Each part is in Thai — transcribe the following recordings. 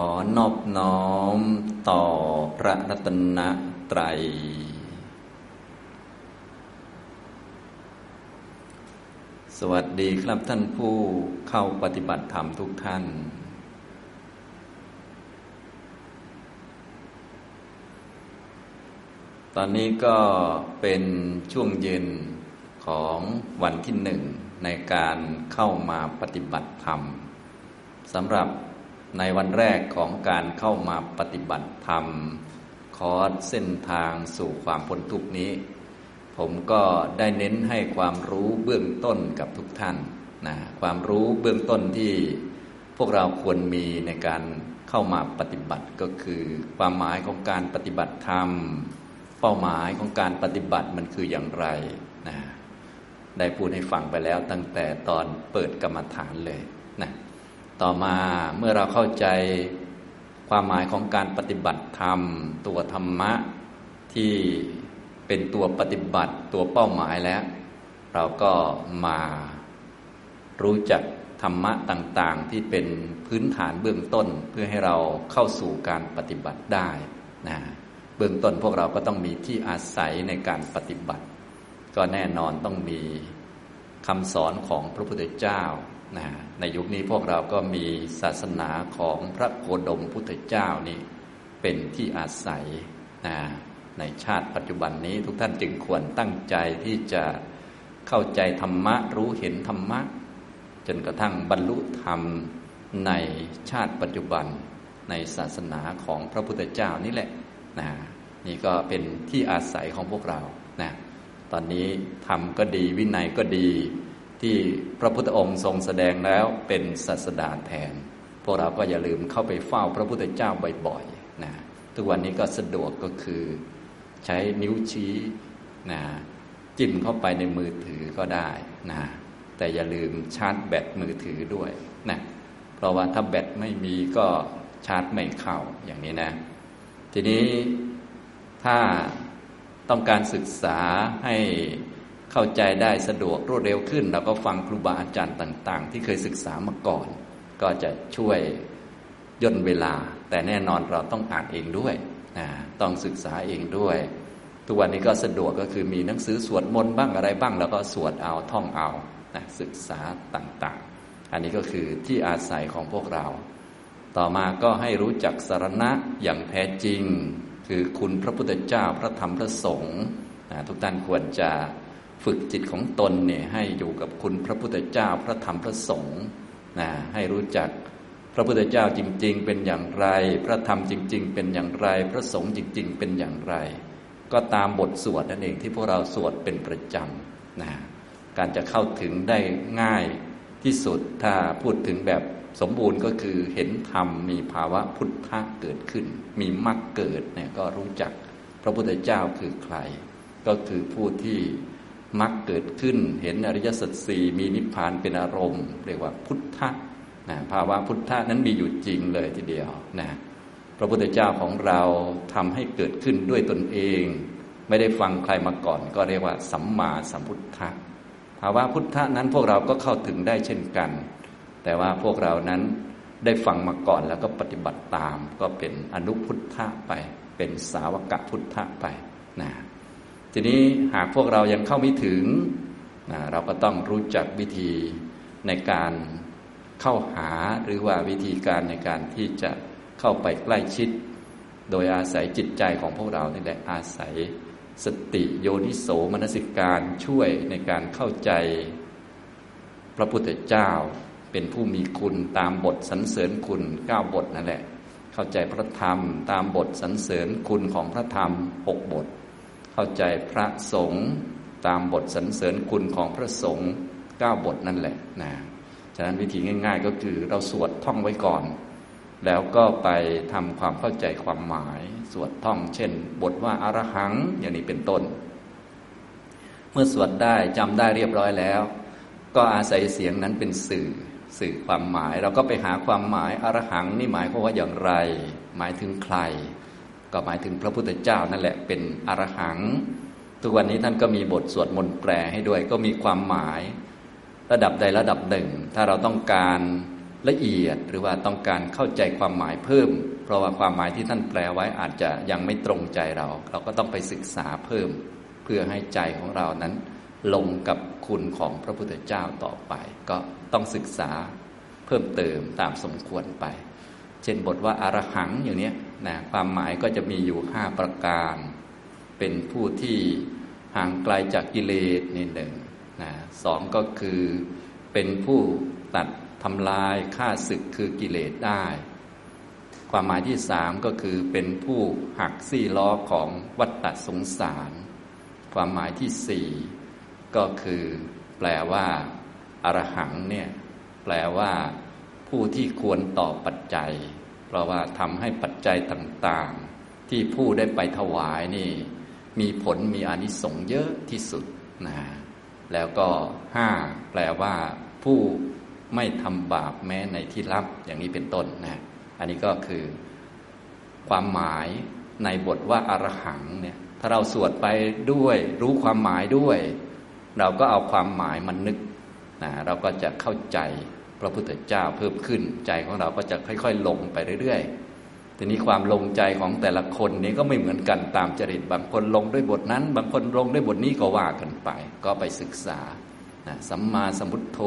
อนอบน้อมต่อพระรัตนตรัย สวัสดีครับท่านผู้เข้าปฏิบัติธรรมทุกท่าน ตอนนี้ก็เป็นช่วงเย็นของวันที่หนึ่งในการเข้ามาปฏิบัติธรรมสำหรับ ในวันแรกของการเข้ามาปฏิบัติธรรม คอร์สเส้นทางสู่ความพ้นทุกนี้ ผมก็ได้เน้นให้ความรู้เบื้องต้นกับทุกท่านนะความรู้เบื้องต้นที่พวกเราควรมีในการเข้ามาปฏิบัติก็คือ ความหมายของการปฏิบัติธรรม เป้าหมายของการปฏิบัติมันคืออย่างไรนะได้พูดให้ฟังไปแล้วตั้งแต่ตอนเปิดกรรมฐานเลยนะ ต่อมาเมื่อเราเข้าใจความหมายของการปฏิบัติธรรม ตัวธรรมะที่เป็นตัวปฏิบัติตัวเป้าหมายแล้ว เราก็มารู้จักธรรมะต่างๆ ที่เป็นพื้นฐานเบื้องต้นเพื่อให้เราเข้าสู่การปฏิบัติได้นะเบื้องต้นพวกเราก็ต้องมีที่อาศัยในการปฏิบัติ ก็แน่นอนต้องมีคำสอนของพระพุทธเจ้า นะในยุคนี้พวกเราก็มีศาสนาของพระโคดมพุทธเจ้านี่เป็นที่อาศัยนะในชาติปัจจุบันนี้ทุกท่านจึงควรตั้งใจที่จะเข้าใจธรรมะรู้เห็นธรรมะ จนกระทั่งบรรลุธรรมในชาติปัจจุบันในศาสนาของพระพุทธเจ้านี่แหละนะนี่ก็เป็นที่อาศัยของพวกเรานะตอนนี้ธรรมก็ดีวินัยก็ดี ที่พระพุทธองค์ทรงแสดงแล้วเป็นศาสดาแทน พวกเราก็อย่าลืมเข้าไปเฝ้าพระพุทธเจ้าบ่อยๆนะทุกวันนี้ก็สะดวกก็คือใช้นิ้วชี้นะจิ้มเข้าไปในมือถือก็ได้นะแต่อย่าลืมชาร์จแบตมือถือด้วยนะเพราะว่าถ้าแบตไม่มีก็ชาร์จไม่เข้าอย่างนี้นะ ทีนี้ถ้าต้องการศึกษาให้ เข้าใจได้สะดวกรวดเร็วขึ้น เราก็ฟังครูบาอาจารย์ต่าง ๆ ที่เคยศึกษามาก่อน ก็จะช่วยย่นเวลา แต่แน่นอนเราต้องอ่านเองด้วยนะต้องศึกษาเองด้วย ทุกวันนี้ก็สะดวกก็คือมีหนังสือสวดมนต์บ้างอะไรบ้าง แล้วก็สวดเอาท่องเอานะศึกษาต่างๆ อันนี้ก็คือที่อาศัยของพวกเรา ต่อมาก็ให้รู้จักสารณะอย่างแท้จริง คือคุณพระพุทธเจ้าพระธรรมพระสงฆ์ทุกท่านควรจะ ฝึกจิตของตนเนี่ยให้อยู่กับคุณพระพุทธเจ้าพระธรรมพระสงฆ์นะให้รู้จักพระพุทธเจ้าจริง ๆ เป็นอย่างไร พระธรรมจริง ๆ เป็นอย่างไร พระสงฆ์จริง ๆ เป็นอย่างไร ก็ตามบทสวดนั่นเองที่พวกเราสวดเป็นประจำนะการจะเข้าถึงได้ง่ายที่สุดถ้าพูดถึงแบบสมบูรณ์ก็คือเห็นธรรมมีภาวะพุทธะเกิดขึ้น มีมรรคเกิดเนี่ยก็รู้จักพระพุทธเจ้าคือใคร ก็คือผู้ที่ มรรคเกิดขึ้น เห็นอริยสัจสี่มีนิพพานเป็นอารมณ์ เรียกว่าพุทธะนะภาวะพุทธะนั้นมีอยู่จริงเลยทีเดียวนะพระพุทธเจ้าของเราทำให้เกิดขึ้นด้วยตนเอง ไม่ได้ฟังใครมาก่อน ก็เรียกว่าสัมมาสัมพุทธะภาวะพุทธะนั้นพวกเราก็เข้าถึงได้เช่นกัน แต่ว่าพวกเรานั้นได้ฟังมาก่อนแล้วก็ปฏิบัติตาม ก็เป็นอนุพุทธะไป เป็นสาวกพุทธะไปนะ ทีนี้หากพวกเรายังเข้าไม่ถึงเราก็ต้องรู้จักวิธีในการเข้าหาหรือว่าวิธีการในการที่จะเข้าไปใกล้ชิด โดยอาศัยจิตใจของพวกเรานี่แหละอาศัยสติโยนิโสมนสิการช่วยในการเข้าใจ พระพุทธเจ้าเป็นผู้มีคุณตามบทสรรเสริญคุณเก้าบทนั่นแหละ เข้าใจพระธรรมตามบทสรรเสริญคุณของพระธรรมหกบท เข้าใจพระสงฆ์ตามบทสรรเสริญคุณของพระสงฆ์เก้าบทนั่นแหละนะฉะนั้นวิธีง่าย ๆ ก็คือเราสวดท่องไว้ก่อน แล้วก็ไปทำความเข้าใจความหมาย สวดท่อง เช่น บทว่าอารหังอย่างนี้เป็นต้น เมื่อสวดได้จำได้เรียบร้อยแล้ว ก็อาศัยเสียงนั้นเป็นสื่อสื่อความหมาย เราก็ไปหาความหมายอารหังนี่หมายความว่าอย่างไร หมายถึงใคร ก็หมายถึงพระพุทธเจ้านั่นแหละเป็นอรหัง ทุกวันนี้ท่านก็มีบทสวดมนต์แปลให้ด้วย ก็มีความหมายระดับใดระดับหนึ่ง ถ้าเราต้องการละเอียดหรือว่าต้องการเข้าใจความหมายเพิ่ม เพราะว่าความหมายที่ท่านแปลไว้อาจจะยังไม่ตรงใจเรา เราก็ต้องไปศึกษาเพิ่ม เพื่อให้ใจของเรานั้น ลงกับคุณของพระพุทธเจ้าต่อไป ก็ต้องศึกษาเพิ่มเติมตามสมควรไป เช่นบทว่าอารหังอย่างนี้ นะความหมายก็จะมีอยู่ห้าประการ เป็นผู้ที่ห่างไกลจากกิเลสนี่หนึ่งนะสองก็คือเป็นผู้ตัดทำลายฆ่าศึกคือกิเลสได้ ความหมายที่สามก็คือเป็นผู้หักซี่ล้อของวัฏฏสงสาร ความหมายที่สี่ก็คือแปลว่าอารหังเนี่ยแปลว่าผู้ที่ควรต่อปัจจัย เพราะว่าทำให้ปัจจัยต่างๆ ที่ผู้ได้ไปถวายนี่ มีผลมีอานิสงส์เยอะที่สุดนะแล้วก็ห้าแปลว่าผู้ไม่ทำบาปแม้ในที่ลับอย่างนี้เป็นต้นนะอันนี้ก็คือความหมายในบทว่าอารหังเนี่ยถ้าเราสวดไปด้วย รู้ความหมายด้วย เราก็เอาความหมายมันนึกนะเราก็จะเข้าใจ พระพุทธเจ้าเพิ่มขึ้น ใจของเราก็จะค่อย ๆ ลงไปเรื่อยๆ ทีนี้ความลงใจของแต่ละคนนี้ก็ไม่เหมือนกันตามจริต บางคนลงด้วยบทนั้น บางคนลงด้วยบทนี้ก็ว่ากันไป ก็ไปศึกษานะสัมมาสัมพุทโธ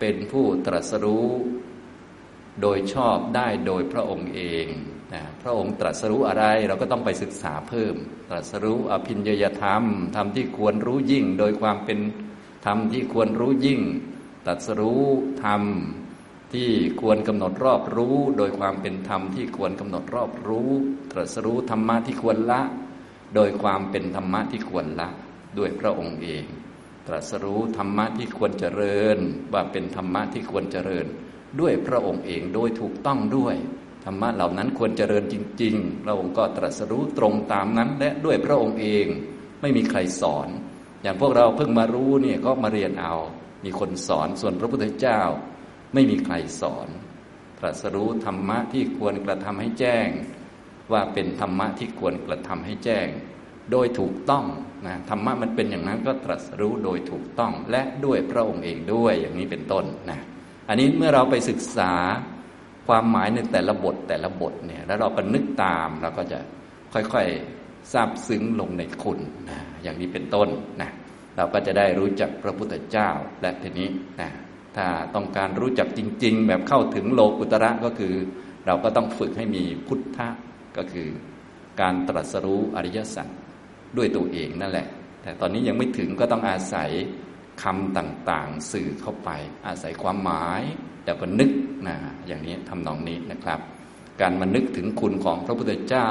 เป็นผู้ตรัสรู้โดยชอบได้โดยพระองค์เองนะพระองค์ตรัสรู้อะไรเราก็ต้องไปศึกษาเพิ่ม ตรัสรู้อภินยยธรรมธรรมที่ควรรู้ยิ่ง โดยความเป็นธรรมที่ควรรู้ยิ่ง ตรัสรู้ธรรมที่ควรกำหนดรอบรู้ โดยความเป็นธรรมที่ควรกำหนดรอบรู้ ตรัสรู้ธรรมะที่ควรละ โดยความเป็นธรรมะที่ควรละ ด้วยพระองค์เอง ตรัสรู้ธรรมะที่ควรเจริญ ว่าเป็นธรรมะที่ควรเจริญ ด้วยพระองค์เองโดยถูกต้องด้วยธรรมะเหล่านั้นควรเจริญจริงๆพระองค์ก็ตรัสรู้ตรงตามนั้น และด้วยพระองค์เองไม่มีใครสอน อย่างพวกเราเพิ่งมารู้เนี่ยก็มาเรียนเอา มีคนสอนส่วนพระพุทธเจ้า ไม่มีใครสอนตรัสรู้ธรรมะที่ควรกระทำให้แจ้ง ว่าเป็นธรรมะที่ควรกระทำให้แจ้ง โดยถูกต้องนะธรรมะมันเป็นอย่างนั้นก็ตรัสรู้โดยถูกต้องและด้วยพระองค์เองด้วยอย่างนี้เป็นต้นนะอันนี้เมื่อเราไปศึกษาความหมายในแต่ละบทแต่ละบทเนี่ยแล้วเราก็นึกตามเราก็จะค่อยๆซาบซึ้งลงในคุณนะอย่างนี้เป็นต้นนะ เราก็จะได้รู้จักพระพุทธเจ้าและทีนี้นะถ้าต้องการรู้จักจริง ๆ แบบเข้าถึงโลกุตระก็คือ เราก็ต้องฝึกให้มีพุทธะก็คือการตรัสรู้อริยสัจด้วยตัวเองนั่นแหละ แต่ตอนนี้ยังไม่ถึงก็ต้องอาศัยคำต่างๆ สื่อเข้าไป อาศัยความหมายแล้วก็นึกนะอย่างนี้ทำนองนี้นะครับ การมานึกถึงคุณของพระพุทธเจ้า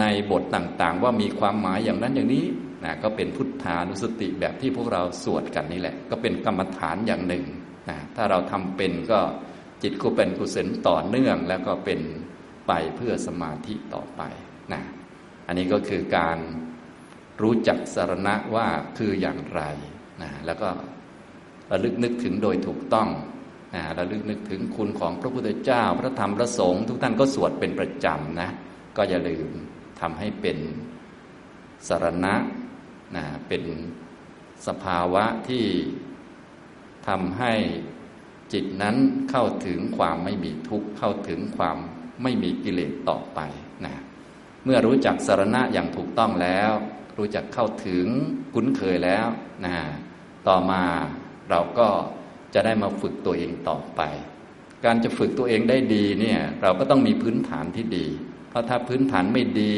ในบทต่างๆ ว่ามีความหมายอย่างนั้นอย่างนี้ นะก็เป็นพุทธานุสติแบบที่พวกเราสวดกันนี่แหละ ก็เป็นกรรมฐานอย่างหนึ่งนะถ้าเราทำเป็นก็จิตก็เป็นกุศลต่อเนื่องแล้วก็เป็นไปเพื่อสมาธิต่อไปนะอันนี้ก็คือการรู้จักสารณะว่าคืออย่างไรนะแล้วก็ระลึกนึกถึงโดยถูกต้องนะระลึกนึกถึงคุณของพระพุทธเจ้า พระธรรมพระสงฆ์ทุกท่านก็สวดเป็นประจำนะ ก็อย่าลืมทำให้เป็นสารณะ นะเป็นสภาวะที่ทำให้จิตนั้นเข้าถึงความไม่มีทุกข์เข้าถึงความไม่มีกิเลสต่อไปนะเมื่อรู้จักสารณะอย่างถูกต้องแล้ว รู้จักเข้าถึงคุ้นเคยแล้วนะต่อมาเราก็จะได้มาฝึกตัวเองต่อไป การจะฝึกตัวเองได้ดีเนี่ยเราก็ต้องมีพื้นฐานที่ดี เพราะถ้าพื้นฐานไม่ดี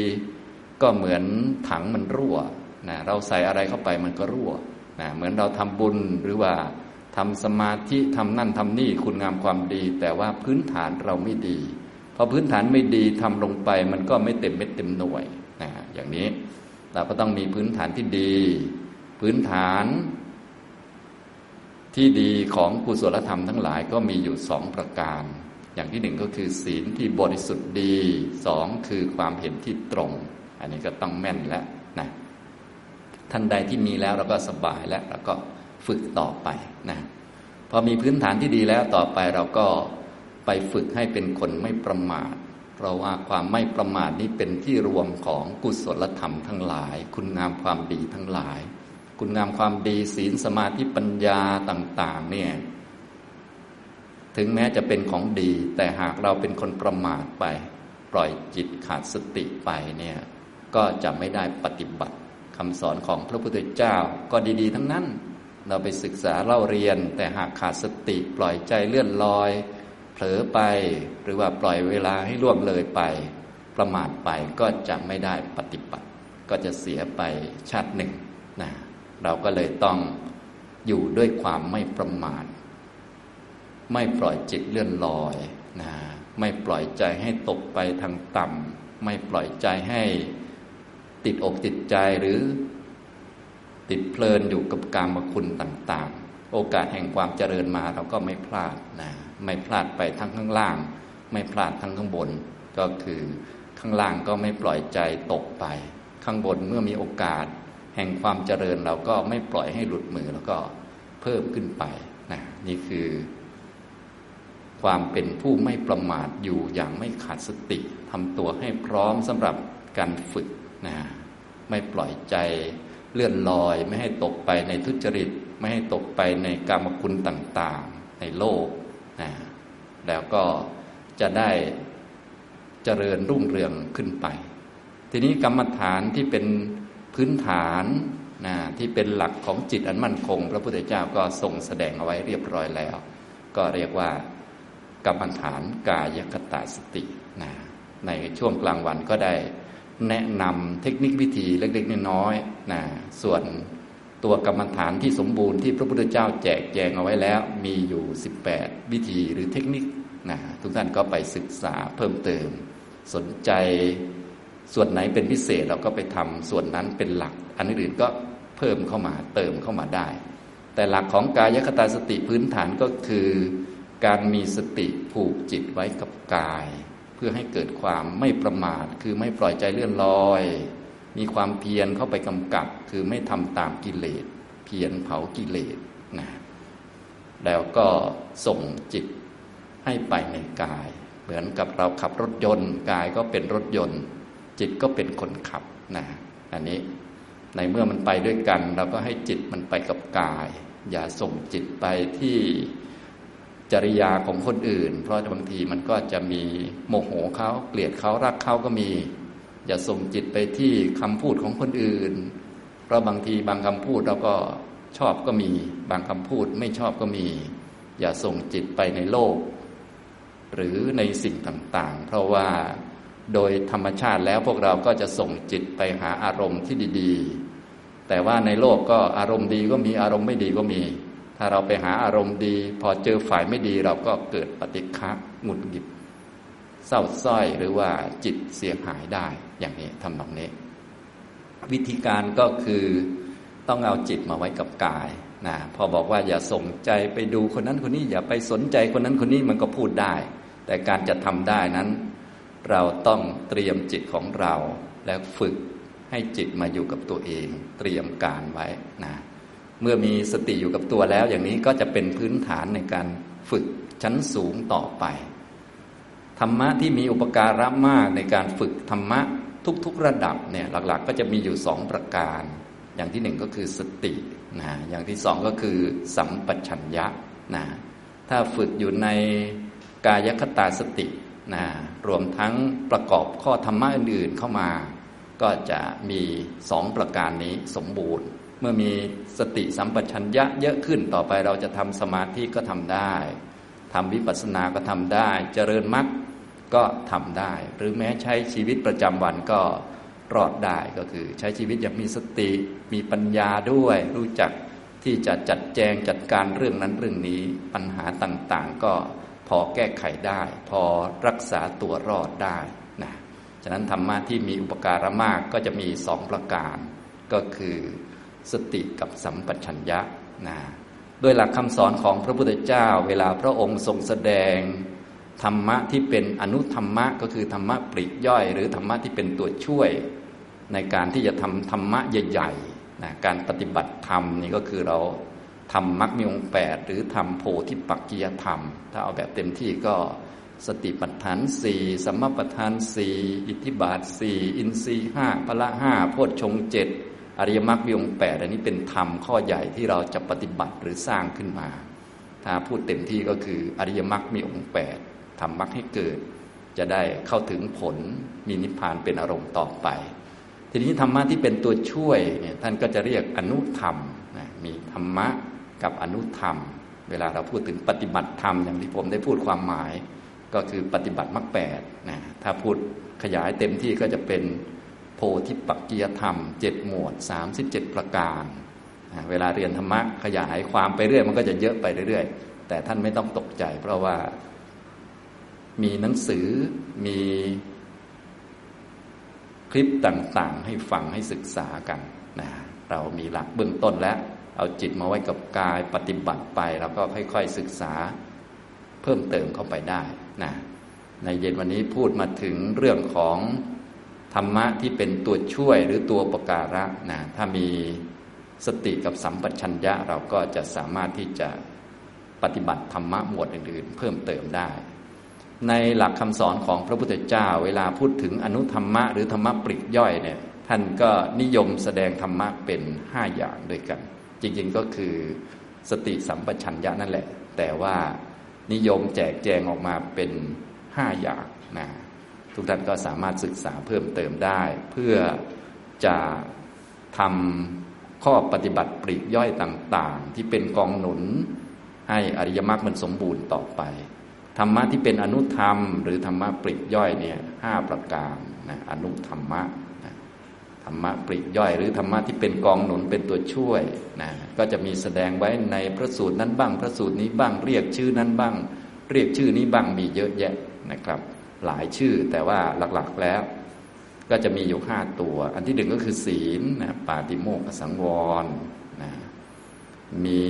ก็เหมือนถังมันรั่ว นะเราใส่อะไรเข้าไปมันก็รั่วนะเหมือนเราทำบุญหรือว่าทำสมาธิทำนั่นทำนี่คุณงามความดี แต่ว่าพื้นฐานเราไม่ดีพอพื้นฐานไม่ดีทำลงไปมันก็ไม่เต็มเม็ดเต็มหน่วยนะอย่างนี้เราก็ต้องมีพื้นฐานที่ดี พื้นฐานที่ดีของกุศลธรรมทั้งหลายก็มีอยู่สองประการ อย่างที่หนึ่งก็คือศีลที่บริสุทธิ์ดีสองคือความเห็นที่ตรง อันนี้ก็ต้องแม่นแล้วนะ ท่านใดที่มีแล้วเราก็สบายแล้วเราก็ฝึกต่อไปนะพอมีพื้นฐานที่ดีแล้วต่อไปเราก็ไปฝึกให้เป็นคนไม่ประมาท เพราะว่าความไม่ประมาทนี้เป็นที่รวมของกุศลธรรมทั้งหลาย คุณงามความดีทั้งหลาย คุณงามความดีศีลสมาธิปัญญาต่าง ๆ เนี่ยถึงแม้จะเป็นของดี แต่หากเราเป็นคนประมาทไป ปล่อยจิตขาดสติไปเนี่ยก็จะไม่ได้ปฏิบัติ คำสอนของพระพุทธเจ้าก็ดี ๆ ทั้งนั้น เราไปศึกษาเล่าเรียน แต่หากขาดสติปล่อยใจเลื่อนลอย เผลอไป หรือว่าปล่อยเวลาให้ล่วงเลยไป ประมาทไปก็จะไม่ได้ปฏิบัติ ก็จะเสียไปชาติหนึ่งนะเราก็เลยต้องอยู่ด้วยความไม่ประมาทไม่ปล่อยจิตเลื่อนลอยนะไม่ปล่อยใจให้ตกไปทางต่ำไม่ปล่อยใจให้ ติดอกติดใจหรือติดเพลินอยู่กับกามคุณต่างๆ โอกาสแห่งความเจริญมาเราก็ไม่พลาดนะไม่พลาดไปทั้งข้างล่าง ไม่พลาดทั้งข้างบน ก็คือข้างล่างก็ไม่ปล่อยใจตกไป ข้างบนเมื่อมีโอกาส แห่งความเจริญเราก็ไม่ปล่อยให้หลุดมือแล้วก็เพิ่มขึ้นไปนะนี่คือ ความเป็นผู้ไม่ประมาทอยู่อย่างไม่ขาดสติทำตัวให้พร้อมสำหรับการฝึก นะไม่ปล่อยใจเลื่อนลอย ไม่ให้ตกไปในทุจริต ไม่ให้ตกไปในกรรมคุณต่างๆในโลกนะแล้วก็จะได้เจริญรุ่งเรืองขึ้นไป ทีนี้กรรมฐานที่เป็นพื้นฐานนะที่เป็นหลักของจิตอันมั่นคง พระพุทธเจ้าก็ทรงแสดงเอาไว้เรียบร้อยแล้ว ก็เรียกว่ากรรมฐานกายคตาสตินะในช่วงกลางวันก็ได้ แนะนำเทคนิควิธีเล็กๆน้อยๆนะส่วนตัวกรรมฐานที่สมบูรณ์ที่พระพุทธเจ้าแจกแจงเอาไว้แล้ว มีอยู่ 18 วิธีหรือเทคนิคนะทุกท่านก็ไปศึกษาเพิ่มเติม สนใจส่วนไหนเป็นพิเศษเราก็ไปทำส่วนนั้นเป็นหลัก อันอื่นก็เพิ่มเข้ามาเติมเข้ามาได้ แต่หลักของกายคตาสติพื้นฐานก็คือ การมีสติผูกจิตไว้กับกาย พื่อให้เกิดความไม่ประมาท คือไม่ปล่อยใจเลื่อนลอย มีความเพียรเข้าไปกำกับ คือไม่ทำตามกิเลส เพียรเผากิเลสนะแล้วก็ส่งจิตให้ไปในกาย เหมือนกับเราขับรถยนต์ กายก็เป็นรถยนต์ จิตก็เป็นคนขับนะอันนี้ในเมื่อมันไปด้วยกัน เราก็ให้จิตมันไปกับกาย อย่าส่งจิตไปที่ จริยาของคนอื่น เพราะบางทีมันก็จะมีโมโหเขาเกลียดเขารักเขาก็มี อย่าส่งจิตไปที่คำพูดของคนอื่น เพราะบางทีบางคำพูดเราก็ชอบก็มี บางคำพูดไม่ชอบก็มี อย่าส่งจิตไปในโลก หรือในสิ่งต่างๆ เพราะว่าโดยธรรมชาติแล้วพวกเราก็จะส่งจิตไปหาอารมณ์ที่ดี ๆ แต่ว่าในโลกก็อารมณ์ดีก็มีอารมณ์ไม่ดีก็มี ถ้าเราไปหาอารมณ์ดี พอเจอฝ่ายไม่ดีเราก็เกิดปฏิฆะหงุดหงิดเศร้าส้อยหรือว่าจิตเสียหายได้อย่างนี้ทำนองนี้ วิธีการก็คือต้องเอาจิตมาไว้กับกายนะพอบอกว่าอย่าส่งใจไปดูคนนั้นคนนี้อย่าไปสนใจคนนั้นคนนี้มันก็พูดได้ แต่การจะทำได้นั้น เราต้องเตรียมจิตของเราแล้วฝึกให้จิตมาอยู่กับตัวเอง เตรียมการไว้นะ เมื่อมีสติอยู่กับตัวแล้ว อย่างนี้ก็จะเป็นพื้นฐานในการฝึกชั้นสูงต่อไป ธรรมะที่มีอุปการะมากในการฝึกธรรมะทุกๆระดับเนี่ยหลักๆ ก็จะมีอยู่สองประการ อย่างที่หนึ่งก็คือสตินะอย่างที่สองก็คือสัมปชัญญะนะถ้าฝึกอยู่ในกายคตาสตินะรวมทั้งประกอบข้อธรรมะอื่นๆเข้ามา ก็จะมีสองประการนี้สมบูรณ์ เมื่อมีสติสัมปชัญญะเยอะขึ้นต่อไปเราจะทำสมาธิก็ทำได้ทำวิปัสสนาก็ทำได้ เจริญมรรคก็ทำได้ หรือแม้ใช้ชีวิตประจำวันก็รอดได้ก็คือ ใช้ชีวิตอย่างมีสติมีปัญญาด้วย รู้จักที่จะจัดแจงจัดการเรื่องนั้นเรื่องนี้ปัญหาต่างๆ ก็พอแก้ไขได้ พอรักษาตัวรอดได้นะฉะนั้นธรรมะที่มีอุปการะมากก็จะมีสองประการ ก็คือ สติกับสัมปชัญญะนะโดยหลักคำสอนของพระพุทธเจ้า เวลาพระองค์ทรงแสดง ธรรมะที่เป็นอนุธรรมะก็คือธรรมะปริย่อย หรือธรรมะที่เป็นตัวช่วย ในการที่จะทำธรรมะใหญ่ๆนะการปฏิบัติธรรมนี่ก็คือเราทำมรรคมีองค์แปดหรือทำโพธิปักกียธรรม ถ้าเอาแบบเต็มที่ก็สติปัฏฐานสี่สัมมาปัฏฐานสี่อิทธิบาทสี่อินทรีห้าพละห้าโพชฌงเจ็ด อริยมรรคมีองค์แปดอันนี้เป็นธรรมข้อใหญ่ที่เราจะปฏิบัติหรือสร้างขึ้นมา ถ้าพูดเต็มที่ก็คืออริยมรรคมีองค์แปดทำมรรคให้เกิด จะได้เข้าถึงผลมีนิพพานเป็นอารมณ์ต่อไป ทีนี้ธรรมะที่เป็นตัวช่วยเนี่ยท่านก็จะเรียกอนุธรรมนะมีธรรมะกับอนุธรรม เวลาเราพูดถึงปฏิบัติธรรมอย่างที่ผมได้พูดความหมาย ก็คือปฏิบัติมรรคแปดนะถ้าพูดขยายเต็มที่ก็จะเป็น โพธิปักกียธรรมเจ็ดหมวดสามสิบเจ็ดประการ เวลาเรียนธรรมะขยายความไปเรื่อยมันก็จะเยอะไปเรื่อยๆ แต่ท่านไม่ต้องตกใจ เพราะว่ามีหนังสือมีคลิปต่างๆ ให้ฟังให้ศึกษากันนะเรามีหลักเบื้องต้นแล้ว เอาจิตมาไว้กับกายปฏิบัติไป แล้วก็ค่อยๆศึกษาเพิ่มเติมเข้าไปได้นะในเย็นวันนี้พูดมาถึงเรื่องของ ธรรมะที่เป็นตัวช่วยหรือตัวประการะนะถ้ามีสติกับสัมปชัญญะเราก็จะสามารถที่จะปฏิบัติธรรมะหมวดอื่นๆ เพิ่มเติมได้ ในหลักคำสอนของพระพุทธเจ้า เวลาพูดถึงอนุธรรมะหรือธรรมะปริกย่อยเนี่ยท่านก็นิยมแสดงธรรมะเป็นห้าอย่างด้วยกัน จริงๆก็คือสติสัมปชัญญะนั่นแหละ แต่ว่านิยมแจกแจงออกมาเป็นห้าอย่างนะ ทุกท่านก็สามารถศึกษาเพิ่มเติมได้ เพื่อจะทำข้อปฏิบัติปริย่อยต่างๆ ที่เป็นกองหนุนให้อริยมรรคมันสมบูรณ์ต่อไป ธรรมะที่เป็นอนุธรรม หรือธรรมะปริย่อยเนี่ยห้าประการนะอนุธรรมะนะธรรมะปริย่อย หรือธรรมะที่เป็นกองหนุนเป็นตัวช่วยนะก็จะมีแสดงไว้ในพระสูตรนั้นบ้าง พระสูตรนี้บ้างเรียกชื่อนั้นบ้าง เรียกชื่อนี้บ้างมีเยอะแยะนะครับ หลายชื่อ แต่ว่าหลักๆแล้ว ก็จะมีอยู่ห้าตัว อันที่หนึ่งก็คือศีลนะปาติโมกสังวรนะมี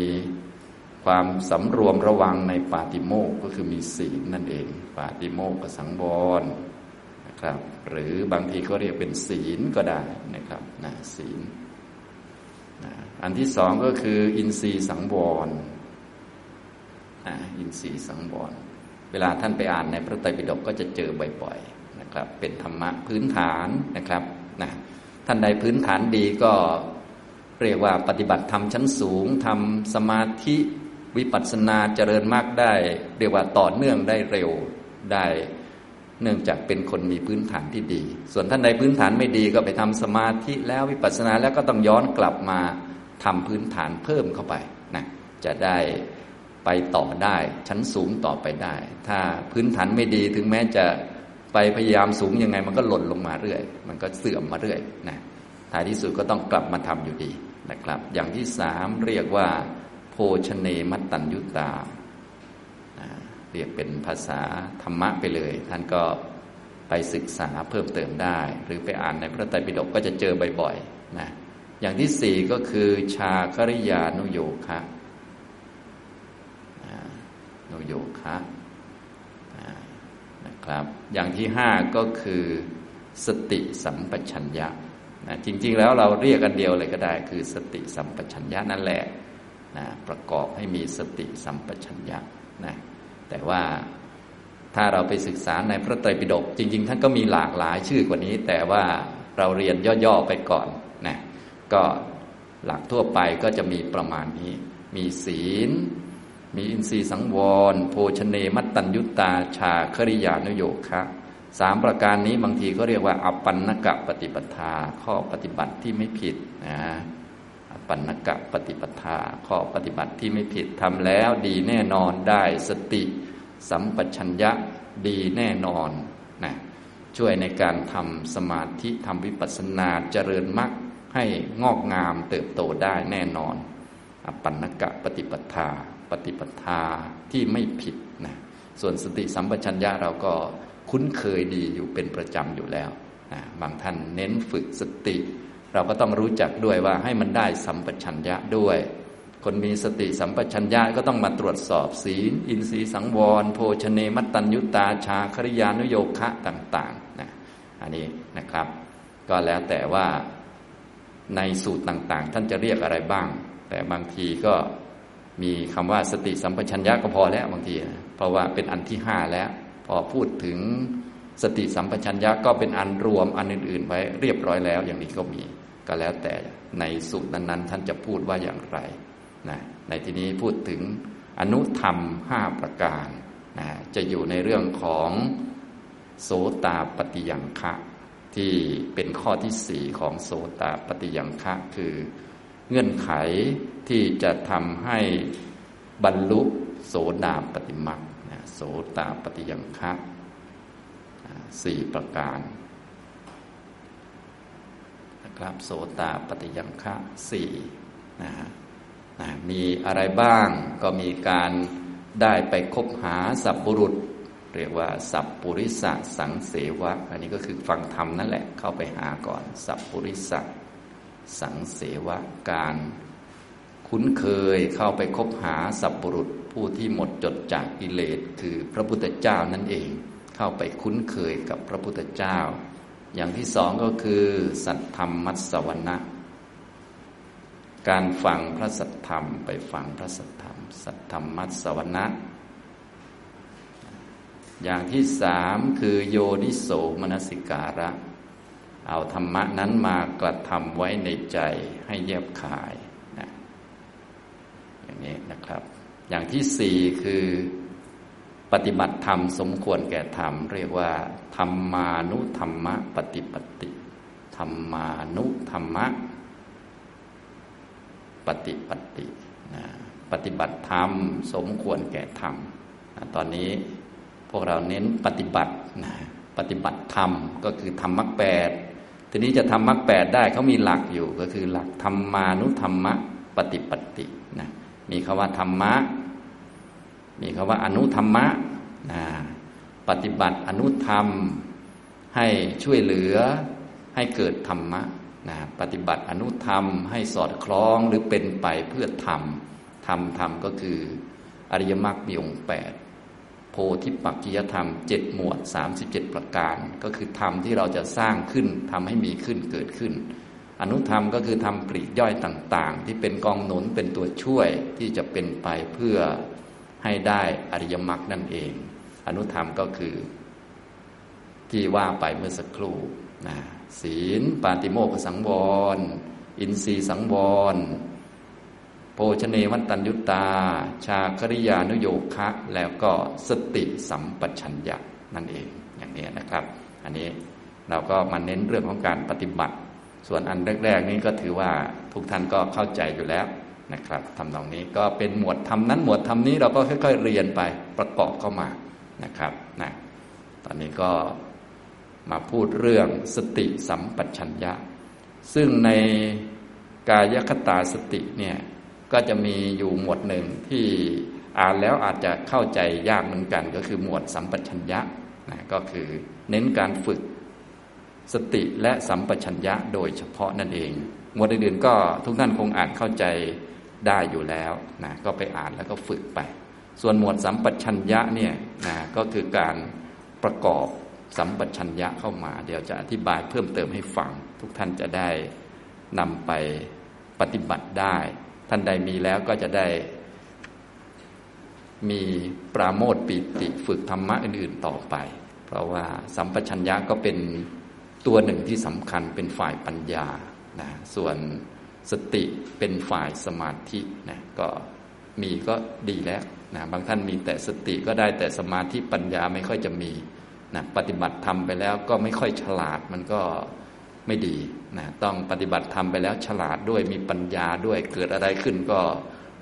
ความสำรวมระวังในปาติโมกก็คือมีศีลนั่นเอง ปาติโมกสังวรนะครับ หรือบางทีก็เรียกเป็นศีลก็ได้นะครับนะศีลนะอันที่สองก็คือ อินทรีย์สังวรอินทรีย์สังวร เวลาท่านไปอ่านในพระไตรปิฎกก็จะเจอบ่อยๆนะครับ เป็นธรรมะพื้นฐานนะครับนะท่านใดพื้นฐานดีก็เรียกว่าปฏิบัติธรรมชั้นสูงทำสมาธิวิปัสสนาเจริญมากได้ เรียกว่าต่อเนื่องได้เร็วได้เนื่องจากเป็นคนมีพื้นฐานที่ดี ส่วนท่านใดพื้นฐานไม่ดีก็ไปทำสมาธิแล้ววิปัสสนาแล้วก็ต้องย้อนกลับมาทำพื้นฐานเพิ่มเข้าไปนะจะได้ ไปต่อได้ ชั้นสูงต่อไปได้ ถ้าพื้นฐานไม่ดีถึงแม้จะไปพยายามสูงยังไง มันก็หล่นลงมาเรื่อย มันก็เสื่อมมาเรื่อยนะท้ายที่สุดก็ต้องกลับมาทำอยู่ดีนะครับ อย่างที่สามเรียกว่า โภชเนมัตตัญยุตาเรียกเป็นภาษาธรรมะไปเลย ท่านก็ไปศึกษาเพิ่มเติมได้ หรือไปอ่านในพระไตรปิฎกก็จะเจอบ่อยๆนะอย่างที่สี่ก็คือชาคริยานุโยคะ โนโยคะนะครับ อย่างที่ห้าก็คือสติสัมปชัญญะนะจริง ๆ แล้วเราเรียกกันเดียวเลยก็ได้ คือสติสัมปชัญญะนั่นแหละนะประกอบให้มีสติสัมปชัญญะนะแต่ว่าถ้าเราไปศึกษาในพระไตรปิฎกจริง ๆ ท่านก็มีหลากหลายชื่อกว่านี้ แต่ว่าเราเรียนย่อๆไปก่อนนะก็หลักทั่วไปก็จะมีประมาณนี้ มีศีล มีอินทรีย์สังวร โภชเนมัตตัญยุตตาชาคริยานุโยคะสามประการนี้บางทีก็เรียกว่า อัปปันนกะปฏิปทา ข้อปฏิบัติที่ไม่ผิดนะอัปปันนกะปฏิปทา ข้อปฏิบัติที่ไม่ผิดทำแล้วดีแน่นอนได้สติ สัมปชัญญะดีแน่นอนนะช่วยในการทำสมาธิทำวิปัสสนาเจริญมรรคให้งอกงามเติบโตได้แน่นอน อัปปันนกะปฏิปทา ปฏิปทาที่ไม่ผิดนะส่วนสติสัมปชัญญะเราก็คุ้นเคยดีอยู่เป็นประจำอยู่แล้วนะบางท่านเน้นฝึกสติ เราก็ต้องรู้จักด้วยว่าให้มันได้สัมปชัญญะด้วย คนมีสติสัมปชัญญะก็ต้องมาตรวจสอบศีล อินทรีย์สังวร โภชเนมัตตัญยุตาชาคริยานุโยคะต่างๆนะอันนี้นะครับ ก็แล้วแต่ว่าในสูตรต่างๆ ท่านจะเรียกอะไรบ้าง แต่บางทีก็ มีคำว่าสติสัมปชัญญะก็พอแล้วบางทีเพราะว่าเป็นอันที่ห้าแล้ว พอพูดถึงสติสัมปชัญญะก็เป็นอันรวมอันอื่น ๆ ไว้เรียบร้อยแล้ว อย่างนี้ก็มีก็แล้วแต่ในสูตรนั้นๆ ท่านจะพูดว่าอย่างไรนะในที่นี้พูดถึงอนุธรรมห้าประการนะจะอยู่ในเรื่องของโสตาปฏิยังคะ ที่เป็นข้อที่สี่ของโสตาปฏิยังคะคือ เงื่อนไขที่จะทำให้บรรลุโสดาปฏิมักโสตาปฏิยังคะสี่ประการนะครับโสตาปฏิยังคะสี่นะฮะมีอะไรบ้างก็มีการได้ไปคบหาสัพบุรุษ เรียกว่า สัพปุริสสังเสวะ อันนี้ก็คือฟังธรรมนั่นแหละเข้าไปหาก่อน สัพปุริส สังเสวะการ คุ้นเคยเข้าไปคบหาสัพบุรุษผู้ที่หมดจดจากกิเลสคือพระพุทธเจ้านั่นเอง เข้าไปคุ้นเคยกับพระพุทธเจ้า อย่างที่สองก็คือ สัทธรรมมัสวนะการฟังพระสัทธรรม ไปฟังพระสัทธรรม สัทธรรมมัสวนะอย่างที่สามคือโยนิโสมนสิการะ เอาธรรมะนั้นมากระทำไว้ในใจให้แยบขายนะอย่างนี้นะครับ อย่างที่สี่คือปฏิบัติธรรมสมควรแก่ธรรม เรียกว่า ธรรมานุธรรมะปฏิปติธรรมานุธรรมะปฏิปตินะปฏิบัติธรรม สมควรแก่ธรรมนะตอนนี้พวกเราเน้นปฏิบัตินะปฏิบัติธรรมก็คือธรรมมรรคแปด ทีนี้จะทำมรรคแปดได้เขามีหลักอยู่ก็คือหลักธรรมานุธรรมะปฏิปตินะมีคำว่าธรรมะ มีคำว่าอนุธรรมะนะปฏิบัติอนุธรรม ให้ช่วยเหลือให้เกิดธรรมะนะปฏิบัติอนุธรรม ให้สอดคล้องหรือเป็นไปเพื่อธรรมธรรมธรรมก็คืออริยมรรคมีองค์แปด โพธิปักกิยธรรมเจ็ดหมวดสามสิบเจ็ดประการ ก็คือธรรมที่เราจะสร้างขึ้นทำให้มีขึ้นเกิดขึ้น อนุธรรมก็คือทำปลีกย่อยต่างๆ ที่เป็นกองหนุนเป็นตัวช่วยที่จะเป็นไปเพื่อให้ได้อริยมรรคนั่นเอง อนุธรรมก็คือ ที่ว่าไปเมื่อสักครู่นะศีล ปาติโมกสังวร อินทรีสังวร ภชเนวัตัญยุตา ชาคริยานุโยคะ แล้วก็สติสัมปชัญญะนั่นเองอย่างนี้นะครับ อันนี้เราก็มาเน้นเรื่องของการปฏิบัติ ส่วนอันแรก ๆ นี้ก็ถือว่าทุกท่านก็เข้าใจอยู่แล้วนะครับทำตรงนี้ก็เป็นหมวดทำนั้นหมวดทำนี้เราก็ค่อย ๆ เรียนไปประกอบเข้ามานะครับนะตอนนี้ก็มาพูดเรื่องสติสัมปชัญญะ ซึ่งในกายคตาสติเนี่ย ก็จะมีอยู่หมวดหนึ่งที่อ่านแล้วอาจจะเข้าใจยากเหมือนกัน ก็คือหมวดสัมปชัญญะนะก็คือเน้นการฝึกสติและสัมปชัญญะโดยเฉพาะนั่นเอง หมวดอื่นๆก็ทุกท่านคงอ่านเข้าใจได้อยู่แล้วนะก็ไปอ่านแล้วก็ฝึกไป ส่วนหมวดสัมปชัญญะเนี่ยนะก็คือการประกอบสัมปชัญญะเข้ามา เดี๋ยวจะอธิบายเพิ่มเติมให้ฟัง ทุกท่านจะได้นำไปปฏิบัติได้ ท่านใดมีแล้วก็จะได้ มีปราโมทปีติฝึกธรรมะอื่น ๆต่อไป เพราะว่าสัมปชัญญะก็เป็นตัวหนึ่งที่สำคัญเป็นฝ่ายปัญญานะส่วนสติเป็นฝ่ายสมาธินะก็มีก็ดีแล้วนะบางท่านมีแต่สติก็ได้แต่สมาธิปัญญาไม่ค่อยจะมีนะปฏิบัติธรรมไปแล้วก็ไม่ค่อยฉลาดมันก็ ไม่ดีนะต้องปฏิบัติธรรมไปแล้วฉลาดด้วยมีปัญญาด้วยเกิดอะไรขึ้นก็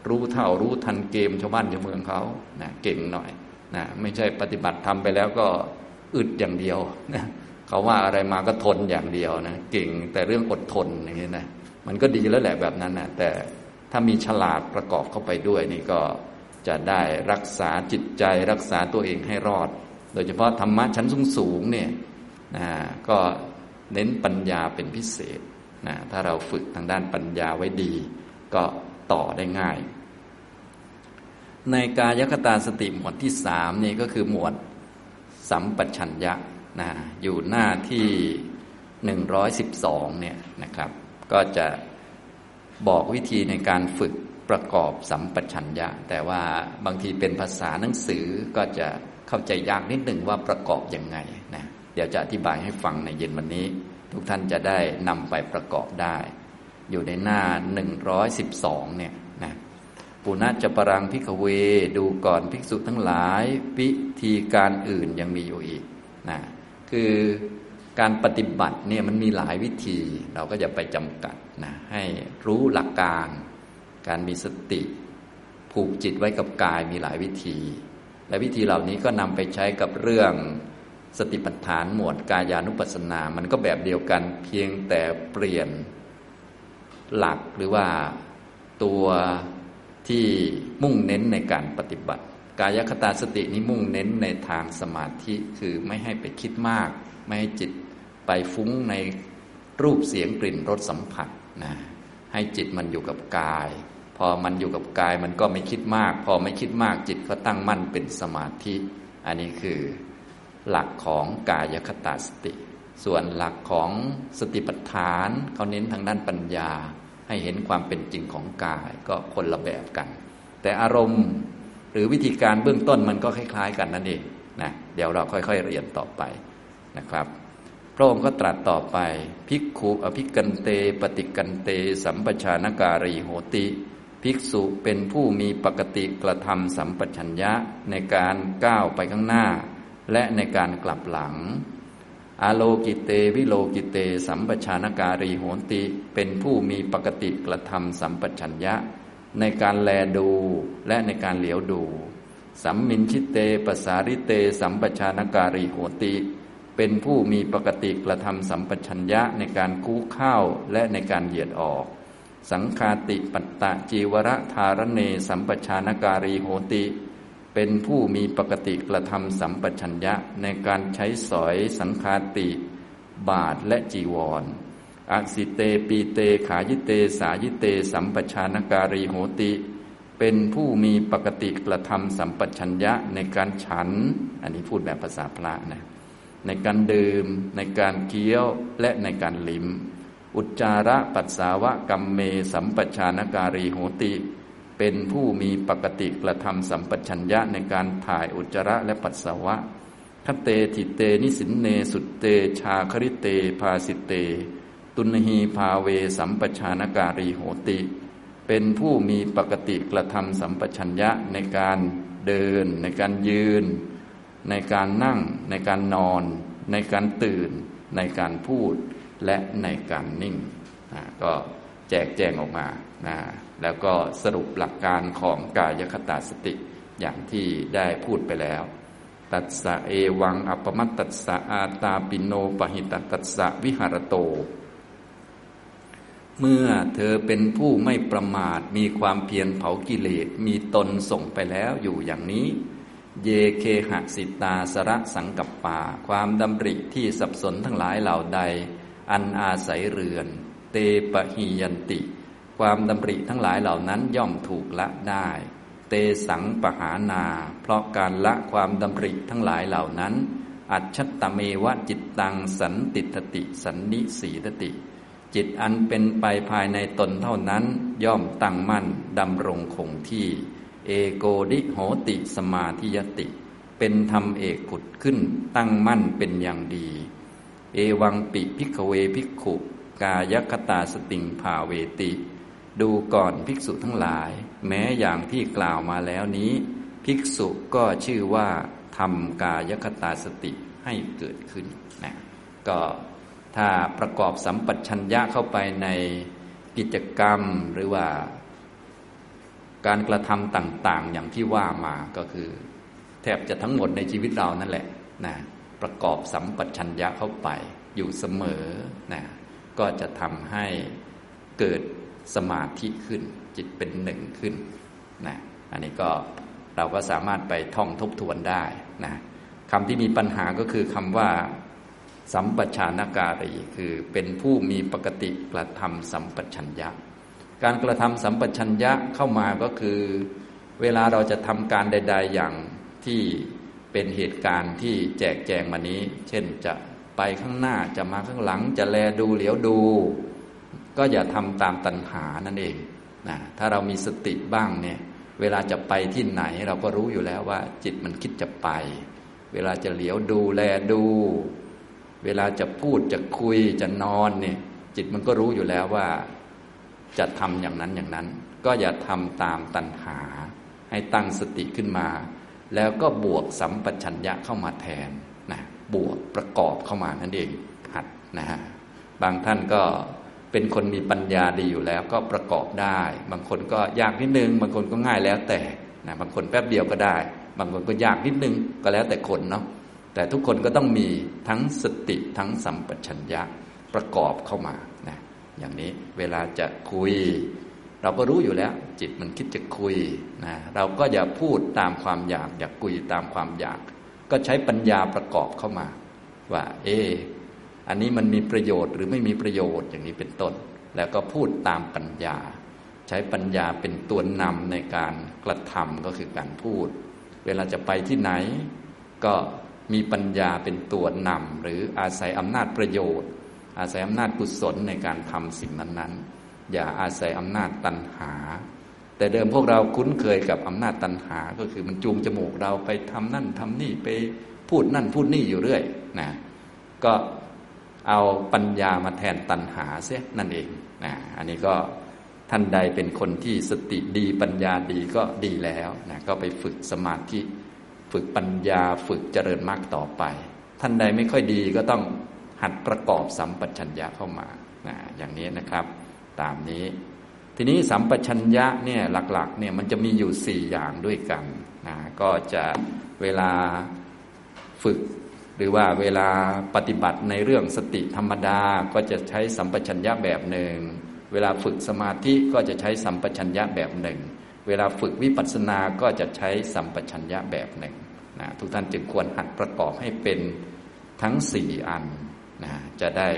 รู้เท่ารู้ทันเกมชาวบ้านชาวเมืองเขานะเก่งหน่อยนะไม่ใช่ปฏิบัติธรรมไปแล้วก็อึดอย่างเดียวนะเขาว่าอะไรมาก็ทนอย่างเดียวนะเก่งแต่เรื่องอดทนอย่างนี้นะมันก็ดีแล้วแหละแบบนั้นนะแต่ถ้ามีฉลาดประกอบเข้าไปด้วยนี่ก็จะได้รักษาจิตใจรักษาตัวเองให้รอด โดยเฉพาะธรรมะชั้นสูงสูงเนี่ยนะก็ เน้นปัญญาเป็นพิเศษนะถ้าเราฝึกทางด้านปัญญาไว้ดี ก็ต่อได้ง่าย ในกายคตาสติหมวดที่สามนี่ก็คือหมวดสัมปชัญญะนะอยู่หน้าที่หนึ่งร้อยสิบสองเนี่ยนะครับ ก็จะบอกวิธีในการฝึกประกอบสัมปชัญญะ แต่ว่าบางทีเป็นภาษาหนังสือก็จะเข้าใจยากนิดหนึ่งว่าประกอบยังไงนะเดี๋ยวจะอธิบายให้ฟังในเย็นวันนี้ ทุกท่านจะได้นำไปประกอบได้ อยู่ในหน้า 112 เนี่ยนะปุณจปรังพิกเว ดูก่อนภิกษุทั้งหลายวิธีการอื่นยังมีอยู่อีกนะคือการปฏิบัติเนี่ยมันมีหลายวิธี เราก็จะไปจำกัดนะให้รู้หลักการ การมีสติ ผูกจิตไว้กับกายมีหลายวิธี และวิธีเหล่านี้ก็นำไปใช้กับเรื่อง สติปัฏฐานหมวดกายานุปัสสนา มันก็แบบเดียวกันเพียงแต่เปลี่ยนหลักหรือว่าตัวที่มุ่งเน้นในการปฏิบัติ กายคตาสตินี้มุ่งเน้นในทางสมาธิคือไม่ให้ไปคิดมาก ไม่ให้จิตไปฟุ้งในรูปเสียงกลิ่นรสสัมผัสนะให้จิตมันอยู่กับกาย พอมันอยู่กับกายมันก็ไม่คิดมาก พอไม่คิดมากจิตก็ตั้งมั่นเป็นสมาธิ อันนี้คือ หลักของกายคตาสติ ส่วนหลักของสติปัฏฐานเขาเน้นทางด้านปัญญา ให้เห็นความเป็นจริงของกายก็คนละแบบกัน แต่อารมณ์หรือวิธีการเบื้องต้นมันก็คล้าย ๆ กันนั่นเองนะเดี๋ยวเราค่อยๆเรียนต่อไปนะครับ พระองค์ก็ตรัสต่อไปภิกขุอภิกันเต ปฏิกันเต สัมปชานการีโหติภิกษุเป็นผู้มีปกติกระทำสัมปชัญญะในการก้าวไปข้างหน้า และในการกลับหลัง อโลกิเตวิโลกิเต สัมปชานการีโหติ เป็นผู้มีปกติกระทำสัมปชัญญะ ในการแลดูและในการเหลียวดู สัมมินชิเตปสาริเต สัมปชานการีโหติ เป็นผู้มีปกติกระทำสัมปชัญญะในการคู่ข้าวและในการเหยียดออก สังคาติปัตตะจีวรธารเน สัมปชานการีโหติ เป็นผู้มีปกติกระทำสัมปชัญญะในการใช้สอยสังคาติบาทและจีวรอัสิเตปีเตขายิเต สายิเต สัมปชานการีโหติ เป็นผู้มีปกติกระทำสัมปชัญญะในการฉัน อันนี้พูดแบบภาษาพระนะในการดื่ม ในการเคี้ยวและในการลิ้ม อุจจาระปัสสาวะกัมเม สัมปชานการีโหติ เป็นผู้มีปกติกระทำสัมปชัญญะในการถ่ายอุจจาระและปัสสาวะคเตทิเตนิสินเนสุเต ชาคริเต ภาสิเต ตุนหีภาเวสัมปชานการีโหติ เป็นผู้มีปกติกระทำสัมปชัญญะในการเดิน ในการยืน ในการนั่ง ในการนอน ในการตื่น ในการพูดและในการนิ่งก็แจกแจงออกมานะ แล้วก็สรุปหลักการของกายคตาสติอย่างที่ได้พูดไปแล้ว ตัสสะเอวัง อัปมัตตัสสะอาตาปิโนปหิตตัสสะวิหารโต เมื่อเธอเป็นผู้ไม่ประมาทมีความเพียรเผากิเลสมีตนส่งไปแล้วอยู่อย่างนี้ เยเคหะสิตาสระสังกับป่า ความดำริที่สับสนทั้งหลายเหล่าใด อันอาศัยเรือน เตปะหียันติ ความดำริทั้งหลายเหล่านั้นย่อมถูกละได้ เตสังปหานา เพราะการละความดำริทั้งหลายเหล่านั้น อัชฌัตตเมวะจิตตังสันติฏฐติ สันนิสีทติ จิตอันเป็นไปภายในตนเท่านั้น ย่อมตั้งมั่นดำรงคงที่ เอโกทิโหติสมาธิยติ เป็นธรรมเอกผุดขึ้นตั้งมั่นเป็นอย่างดี เอวัมปิ ภิกขเว ภิกขุ กายคตาสติงภาเวติ ดูก่อนภิกษุทั้งหลาย แม้อย่างที่กล่าวมาแล้วนี้ ภิกษุก็ชื่อว่าทำกายคตาสติให้เกิดขึ้นนะก็ถ้าประกอบสัมปชัญญะเข้าไปในกิจกรรมหรือว่า การกระทำต่าง ๆ อย่างที่ว่ามาก็คือ แทบจะทั้งหมดในชีวิตเรานั่นแหละนะประกอบสัมปชัญญะเข้าไปอยู่เสมอนะก็จะทำให้เกิด สมาธิขึ้น จิตเป็นหนึ่งขึ้นนะอันนี้ก็เราก็สามารถไปท่องทบทวนได้นะคำที่มีปัญหาก็คือคำว่า สัมปชานการีคือเป็นผู้มีปกติกระทำสัมปชัญญะ การกระทำสัมปชัญญะเข้ามาก็คือ เวลาเราจะทำการใด ๆ อย่างที่เป็นเหตุการณ์ที่แจกแจงมานี้ เช่นจะไปข้างหน้าจะมาข้างหลังจะแลดูเหลียวดู ก็อย่าทำตามตัณหานั่นเองนะถ้าเรามีสติบ้างเนี่ย เวลาจะไปที่ไหนเราก็รู้อยู่แล้วว่า จิตมันคิดจะไป เวลาจะเหลียวดูแลดู เวลาจะพูดจะคุยจะนอนเนี่ย จิตมันก็รู้อยู่แล้วว่า จะทำอย่างนั้นอย่างนั้น ก็อย่าทำตามตัณหา ให้ตั้งสติขึ้นมา แล้วก็บวกสัมปชัญญะเข้ามาแทนนะบวกประกอบเข้ามานั่นเองหัดนะฮะบางท่านก็ เป็นคนมีปัญญาดีอยู่แล้วก็ประกอบได้ บางคนก็ยากนิดนึง บางคนก็ง่ายแล้วแต่นะบางคนแป๊บเดียวก็ได้ บางคนก็ยากนิดนึงก็แล้วแต่คนเนาะแต่ทุกคนก็ต้องมีทั้งสติทั้งสัมปชัญญะประกอบเข้ามานะอย่างนี้เวลาจะคุย เราก็รู้อยู่แล้ว จิตมันคิดจะคุยนะเราก็อย่าพูดตามความอยาก อย่าคุยตามความอยาก ก็ใช้ปัญญาประกอบเข้ามา ว่า เอ อันนี้มันมีประโยชน์หรือไม่มีประโยชน์อย่างนี้เป็นต้น แล้วก็พูดตามปัญญา ใช้ปัญญาเป็นตัวนำในการกระทำก็คือการพูด เวลาจะไปที่ไหน ก็มีปัญญาเป็นตัวนำหรืออาศัยอำนาจประโยชน์ อาศัยอำนาจกุศลในการทำสิ่งนั้นๆ อย่าอาศัยอำนาจตัณหา แต่เดิมพวกเราคุ้นเคยกับอำนาจตัณหา ก็คือมันจูงจมูกเราไปทำนั่นทำนี่ไปพูดนั่นพูดนี่อยู่เรื่อยนะก็ เอาปัญญามาแทนตัณหาเสียนั่นเองนะอันนี้ก็ท่านใดเป็นคนที่สติดีปัญญาดีก็ดีแล้วนะก็ไปฝึกสมาธิฝึกปัญญาฝึกเจริญมากต่อไป ท่านใดไม่ค่อยดีก็ต้องหัดประกอบสัมปชัญญะเข้ามานะอย่างนี้นะครับ ตามนี้ ทีนี้สัมปชัญญะเนี่ยหลักๆเนี่ยมันจะมีอยู่สี่อย่างด้วยกันนะก็จะเวลาฝึก หรือว่าเวลาปฏิบัติในเรื่องสติธรรมดาก็จะใช้สัมปชัญญะแบบหนึ่ง เวลาฝึกสมาธิก็จะใช้สัมปชัญญะแบบหนึ่ง เวลาฝึกวิปัสสนาก็จะใช้สัมปชัญญะแบบหนึ่งนะทุกท่านจึงควรหัดประกอบให้เป็นทั้งสี่อันนะจะได้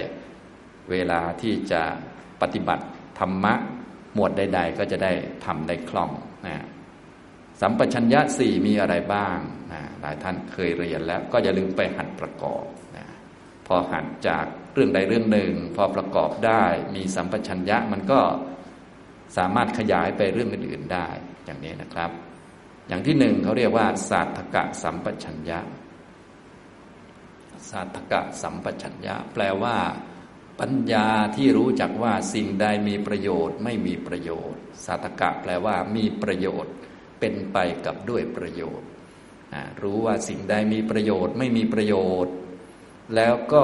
เวลาที่จะปฏิบัติธรรมะหมวดใด ๆ ก็จะได้ทำได้คล่องนะ สัมปชัญญะสี่มีอะไรบ้างนะหลายท่านเคยเรียนแล้วก็อย่าลืมไปหัดประกอบนะพอหัดจากเรื่องใดเรื่องหนึ่ง พอประกอบได้มีสัมปชัญญะมันก็สามารถขยายไปเรื่องอื่นๆได้อย่างนี้นะครับ อย่างที่หนึ่งเขาเรียกว่า ศาสตกะสัมปชัญญะ ศาสตกะสัมปชัญญะ แปลว่า ปัญญาที่รู้จักว่าสิ่งใดมีประโยชน์ ไม่มีประโยชน์ ศาสตกะแปลว่ามีประโยชน์ เป็นไปกับด้วยประโยชน์ รู้ว่าสิ่งใดมีประโยชน์ไม่มีประโยชน์ แล้วก็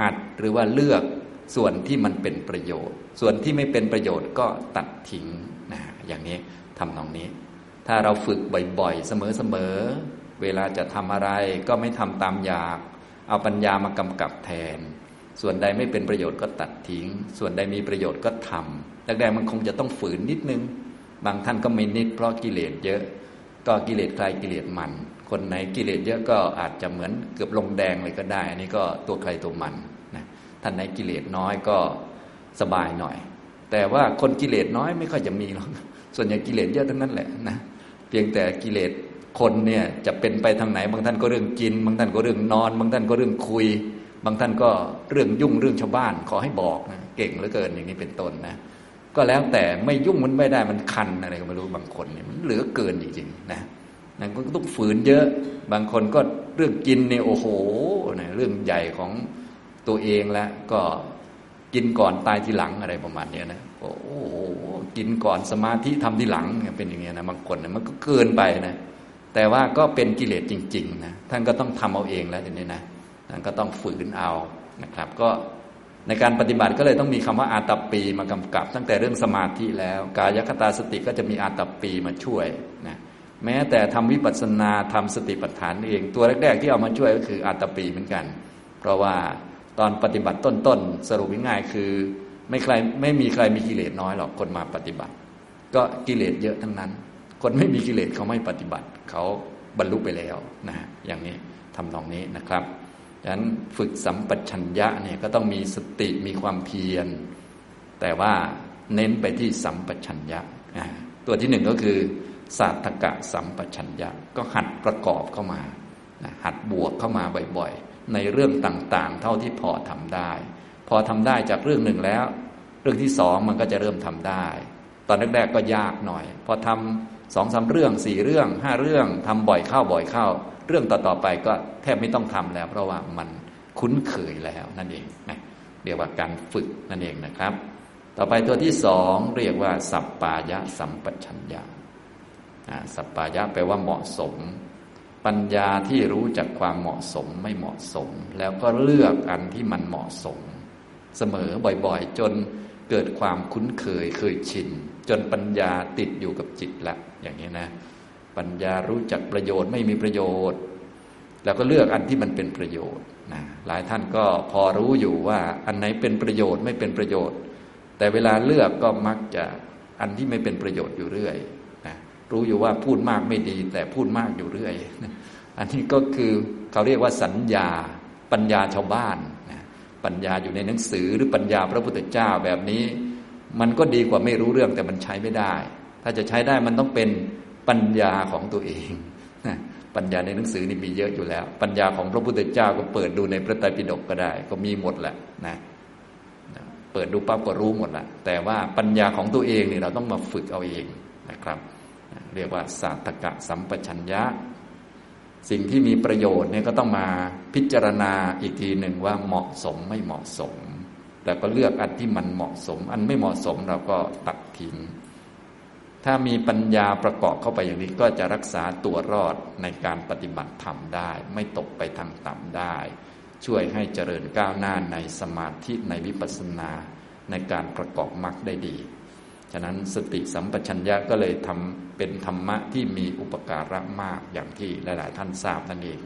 หัดหรือว่าเลือกส่วนที่มันเป็นประโยชน์ ส่วนที่ไม่เป็นประโยชน์ก็ตัดทิ้งนะอย่างนี้ทำตรงนี้ ถ้าเราฝึกบ่อยๆ เสมอๆ เวลาจะทำอะไรก็ไม่ทำตามอยาก เอาปัญญามากำกับแทน ส่วนใดไม่เป็นประโยชน์ก็ตัดทิ้ง ส่วนใดมีประโยชน์ก็ทำแรกๆมันคงจะต้องฝืนนิดนึง บางท่านก็ไม่นิดเพราะกิเลสเยอะ ก็กิเลสใครกิเลสมัน คนไหนกิเลสเยอะก็อาจจะเหมือนเกือบลงแดงเลยก็ได้ อันนี้ก็ตัวใครตัวมันนะท่านไหนกิเลสน้อยก็สบายหน่อย แต่ว่าคนกิเลสน้อยไม่ค่อยจะมีหรอกส่วนใหญ่กิเลสเยอะทั้งนั้นแหละนะเพียงแต่กิเลสคนเนี่ยจะเป็นไปทางไหน บางท่านก็เรื่องกิน บางท่านก็เรื่องนอน บางท่านก็เรื่องคุย บางท่านก็เรื่องยุ่งเรื่องชาวบ้านขอให้บอกนะเก่งเหลือเกินอย่างนี้เป็นต้นนะ ก็แล้วแต่ไม่ยุ่งมันไม่ได้มันคันอะไรก็ไม่รู้บางคนเนี่ยมันเหลือเกินจริงๆนะนั่นก็ต้องฝืนเยอะ บางคนก็เรื่องกินเนี่ยโอ้โหนะเรื่องใหญ่ของตัวเองแล้วก็กินก่อนตายทีหลังอะไรประมาณเนี้ยนะโอ้โหกินก่อนสมาธิทำทีหลังเป็นอย่างเงี้ยนะบางคนนะมันก็เกินไปนะแต่ว่าก็เป็นกิเลสจริง ๆ นะท่านก็ต้องทำเอาเองแล้วทีนี้นะท่านก็ต้องฝืนเอานะครับ ก็ ในการปฏิบัติก็เลยต้องมีคำว่าอาตปีมากำกับ ตั้งแต่เรื่องสมาธิแล้ว กายคตาสติก็จะมีอาตปีมาช่วยนะแม้แต่ทำวิปัสสนาทำสติปัฏฐานเอง ตัวแรก ๆ ที่เอามาช่วยก็คืออาตปีเหมือนกัน เพราะว่าตอนปฏิบัติต้นๆสรุปง่ายๆคือไม่ใครไม่มีใครมีกิเลสน้อยหรอกคนมาปฏิบัติ ก็กิเลสเยอะทั้งนั้น คนไม่มีกิเลสเขาไม่ปฏิบัติ เขาบรรลุไปแล้วนะอย่างนี้ทำตรงนี้นะครับ ฉะนั้นฝึกสัมปชัญญะเนี่ยก็ต้องมีสติมีความเพียร แต่ว่าเน้นไปที่สัมปชัญญะ ตัวที่หนึ่งก็คือศาสตกะสัมปชัญญะ ก็หัดประกอบเข้ามาหัดบวกเข้ามาบ่อยๆ ในเรื่องต่างๆ เท่าที่พอทำได้ พอทำได้จากเรื่องหนึ่งแล้ว เรื่องที่สองมันก็จะเริ่มทำได้ ตอนแรกๆก็ยากหน่อย พอทำสองสาเรื่องสี่เรื่องห้าเรื่องทำบ่อยเข้าบ่อยเข้า เรื่องต่อๆไปก็แทบไม่ต้องทำแล้ว เพราะว่ามันคุ้นเคยแล้วนั่นเองนะเรียกว่าการฝึกนั่นเองนะครับ ต่อไปตัวที่สองเรียกว่า สัปปายะสัมปชัญญะสัปปายะแปลว่าเหมาะสม ปัญญาที่รู้จักความเหมาะสมไม่เหมาะสม แล้วก็เลือกอันที่มันเหมาะสม เสมอบ่อยๆ จนเกิดความคุ้นเคยเคยชิน จนปัญญาติดอยู่กับจิตละอย่างนี้นะ ปัญญารู้จักประโยชน์ไม่มีประโยชน์ แล้วก็เลือกอันที่มันเป็นประโยชน์นะหลายท่านก็พอรู้อยู่ว่าอันไหนเป็นประโยชน์ไม่เป็นประโยชน์ แต่เวลาเลือกก็มักจะอันที่ไม่เป็นประโยชน์อยู่เรื่อยนะรู้อยู่ว่าพูดมากไม่ดี แต่พูดมากอยู่เรื่อยนะอันนี้ก็คือเขาเรียกว่าสัญญาปัญญาชาวบ้านนะปัญญาอยู่ในหนังสือหรือปัญญาพระพุทธเจ้าแบบนี้ มันก็ดีกว่าไม่รู้เรื่องแต่มันใช้ไม่ได้ ถ้าจะใช้ได้มันต้องเป็น ปัญญาของตัวเองปัญญาในหนังสือนี่มีเยอะอยู่แล้ว ปัญญาของพระพุทธเจ้าก็เปิดดูในพระไตรปิฎกก็ได้ ก็มีหมดแหละนะเปิดดูปั๊บก็รู้หมดละแต่ว่าปัญญาของตัวเองนี่เราต้องมาฝึกเอาเองนะครับ เรียกว่าสาตกะสัมปชัญญะ สิ่งที่มีประโยชน์เนี่ยก็ต้องมาพิจารณาอีกทีหนึ่งว่าเหมาะสมไม่เหมาะสม แต่ก็เลือกอันที่มันเหมาะสม อันไม่เหมาะสมเราก็ตัดทิ้ง ถ้ามีปัญญาประกอบเข้าไปอย่างนี้ก็จะรักษาตัวรอดในการปฏิบัติธรรมได้ ไม่ตกไปทางต่ำได้ ช่วยให้เจริญก้าวหน้าในสมาธิในวิปัสสนาในการประกอบมรรคได้ดี ฉะนั้นสติสัมปชัญญะก็เลยทำเป็นธรรมะที่มีอุปการะมากอย่างที่หลาย ๆ ท่านทราบนั่นเอง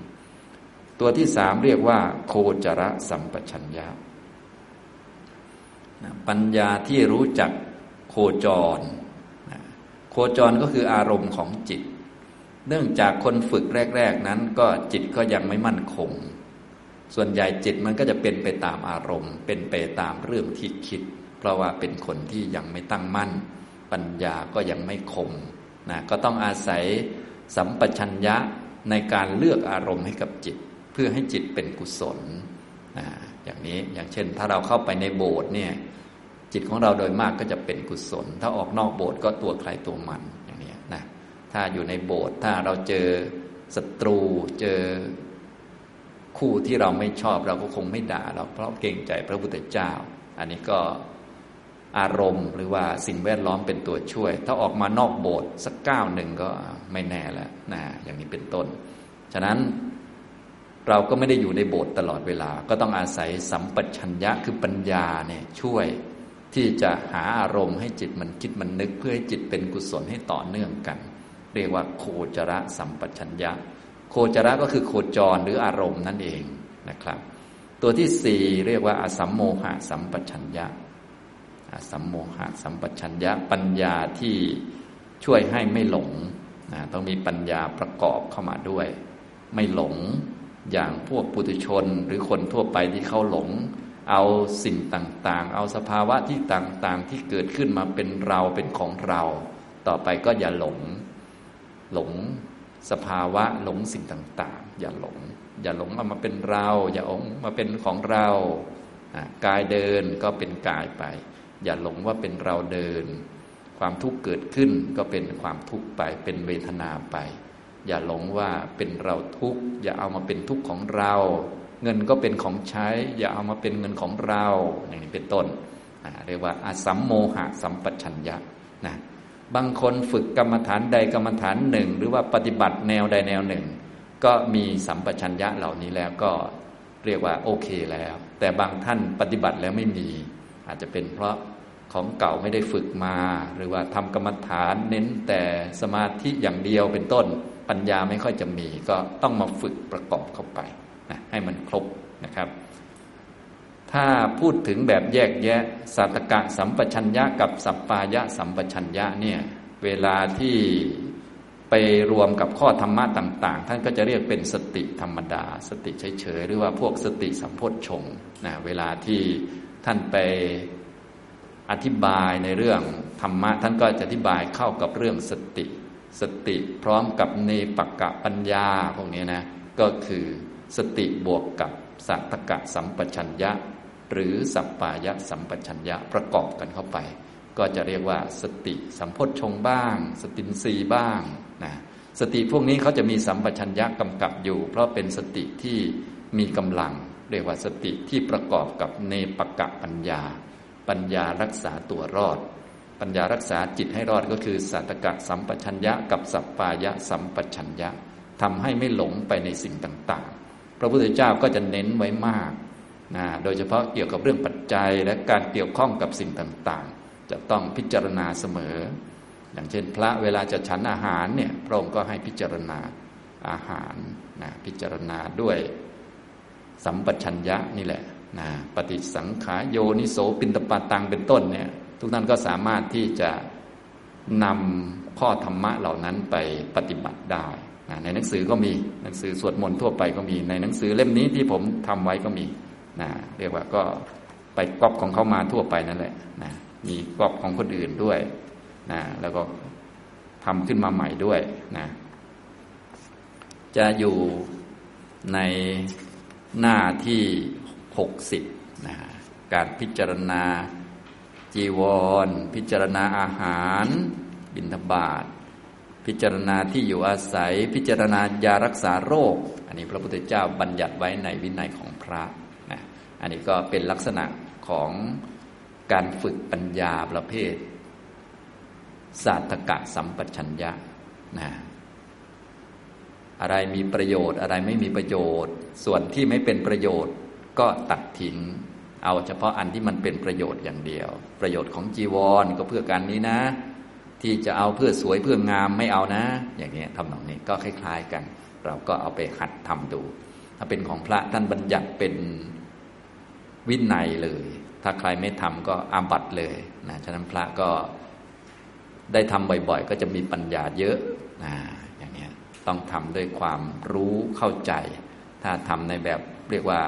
ตัวที่สามเรียกว่า โคจรสัมปชัญญะ ปัญญาที่รู้จักโคจร โคจรก็คืออารมณ์ของจิต เนื่องจากคนฝึกแรก ๆ นั้นก็จิตก็ยังไม่มั่นคง ส่วนใหญ่จิตมันก็จะเป็นไปตามอารมณ์ เป็นไปตามเรื่องที่คิด เพราะว่าเป็นคนที่ยังไม่ตั้งมั่น ปัญญาก็ยังไม่คมนะก็ต้องอาศัยสัมปชัญญะในการเลือกอารมณ์ให้กับจิต เพื่อให้จิตเป็นกุศลนะอย่างนี้อย่างเช่นถ้าเราเข้าไปในโบสถ์เนี่ย จิตของเราโดยมากก็จะเป็นกุศล ถ้าออกนอกโบสถ์ก็ตัวใครตัวมันอย่างนี้นะถ้าอยู่ในโบสถ์ถ้าเราเจอศัตรูเจอคู่ที่เราไม่ชอบเราก็คงไม่ด่าเราเพราะเกรงใจพระพุทธเจ้า อันนี้ก็อารมณ์หรือว่าสิ่งแวดล้อมเป็นตัวช่วย ถ้าออกมานอกโบสถ์สักก้าวหนึ่งก็ไม่แน่แล้วนะอย่างนี้เป็นต้น ฉะนั้นเราก็ไม่ได้อยู่ในโบสถ์ตลอดเวลา ก็ต้องอาศัยสัมปชัญญะคือปัญญาเนี่ยช่วย ที่จะหาอารมณ์ให้จิตมันคิดมันนึก เพื่อให้จิตเป็นกุศลให้ต่อเนื่องกัน เรียกว่าโคจระสัมปชัญญะ โคจระก็คือโคจรหรืออารมณ์นั่นเองนะครับ ตัวที่สี่เรียกว่าอสัมโมหะสัมปชัญญะอสัมโมหะสัมปชัญญะปัญญาที่ช่วยให้ไม่หลงนะต้องมีปัญญาประกอบเข้ามาด้วย ไม่หลงอย่างพวกปุถุชนหรือคนทั่วไปที่เขาหลง เอาสิ่งต่างๆ เอาสภาวะที่ต่างๆ ที่เกิดขึ้นมาเป็นเราเป็นของเรา ต่อไปก็อย่าหลง หลงสภาวะหลงสิ่งต่างๆ อย่าหลง อย่าหลงเอามาเป็นเรา อย่าหลงมาเป็นของเรากายเดินก็เป็นกายไป อย่าหลงว่าเป็นเราเดิน ความทุกข์เกิดขึ้นก็เป็นความทุกข์ไปเป็นเวทนาไป อย่าหลงว่าเป็นเราทุกข์อย่าเอามาเป็นทุกข์ของเรา เงินก็เป็นของใช้ อย่าเอามาเป็นเงินของเราอย่างนี้เป็นต้นเรียกว่าอาสัมโมหะสัมปชัญญะนะบางคนฝึกกรรมฐานใดกรรมฐานหนึ่ง หรือว่าปฏิบัติแนวใดแนวหนึ่ง ก็มีสัมปชัญญะเหล่านี้แล้วก็เรียกว่าโอเคแล้ว แต่บางท่านปฏิบัติแล้วไม่มี อาจจะเป็นเพราะของเก่าไม่ได้ฝึกมา หรือว่าทำกรรมฐานเน้นแต่สมาธิอย่างเดียวเป็นต้นปัญญาไม่ค่อยจะมี ก็ต้องมาฝึกประกอบเข้าไป ให้มันครบนะครับ ถ้าพูดถึงแบบแยกแยะสัตกะสัมปชัญญะกับสัปปายะสัมปชัญญะเนี่ยเวลาที่ไปรวมกับข้อธรรมะต่าง ๆ ท่านก็จะเรียกเป็นสติธรรมดา สติเฉยๆหรือว่าพวกสติสัมโพชฌงนะเวลาที่ท่านไปอธิบายในเรื่องธรรมะท่านก็จะอธิบายเข้ากับเรื่องสติ สติพร้อมกับเนปกะปัญญาพวกนี้นะก็คือ สติบวกกับสัตตกะสัมปชัญญะ หรือสัปปายะสัมปชัญญะประกอบกันเข้าไป ก็จะเรียกว่าสติสัมพชงบ้าง สตินรีบ้างนะสติพวกนี้เขาจะมีสัมปชัญญะกำกับอยู่ เพราะเป็นสติที่มีกำลัง เรียกว่าสติที่ประกอบกับเนปกะปัญญา ปัญญารักษาตัวรอด ปัญญารักษาจิตให้รอดก็คือสัตกะสัมปชัญญะกับสัปปายะสัมปชัญญะทำให้ไม่หลงไปในสิ่งต่าง ระพุทธเจ้าก็จะเน้นไว้มากนะโดยเฉพาะเกี่ยวกับเรื่องปัจจัยและการเกี่ยวข้องกับสิ่งต่างๆ จะต้องพิจารณาเสมอ อย่างเช่น พระเวลาจะฉันอาหารเนี่ยพระองค์ก็ให้พิจารณาอาหารนะพิจารณาด้วยสัมปชัญญะนี่แหละนะปฏิสังขายโยนิโสปินตปาตังเป็นต้นเนี่ยทุกท่านก็สามารถที่จะนำข้อธรรมะเหล่านั้นไปปฏิบัติได้ ในหนังสือก็มีหนังสือสวดมนต์ทั่วไปก็มี ในหนังสือเล่มนี้ที่ผมทำไว้ก็มีนะเรียกว่าก็ไปก๊อปของเขามาทั่วไปนั่นแหละนะมีก๊อปของคนอื่นด้วยนะแล้วก็ทำขึ้นมาใหม่ด้วยนะจะอยู่ในหน้าที่หกสิบนะการพิจารณาจีวร พิจารณาอาหาร บิณฑบาต พิจารณาที่อยู่อาศัย พิจารณายารักษาโรค อันนี้พระพุทธเจ้าบัญญัติไว้ในวินัยของพระนะอันนี้ก็เป็นลักษณะของการฝึกปัญญาประเภท ศาสตกะสัมปชัญญะนะอะไรมีประโยชน์ อะไรไม่มีประโยชน์ ส่วนที่ไม่เป็นประโยชน์ก็ตัดทิ้งเอาเฉพาะอันที่มันเป็นประโยชน์อย่างเดียว ประโยชน์ของจีวรก็เพื่อการนี้นะ ที่จะเอาเพื่อสวยเพื่องามไม่เอานะ อย่างนี้ทำนองนี้ก็คล้าย ๆกัน เราก็เอาไปหัดทำดู ถ้าเป็นของพระท่านบัญญัติเป็นวินัยเลย ถ้าใครไม่ทำก็อาบัตเลยนะฉะนั้นพระก็ได้ทำบ่อยๆ ก็จะมีปัญญาเยอะนะอย่างนี้ต้องทำด้วยความรู้เข้าใจ ถ้าทำในแบบเรียกว่า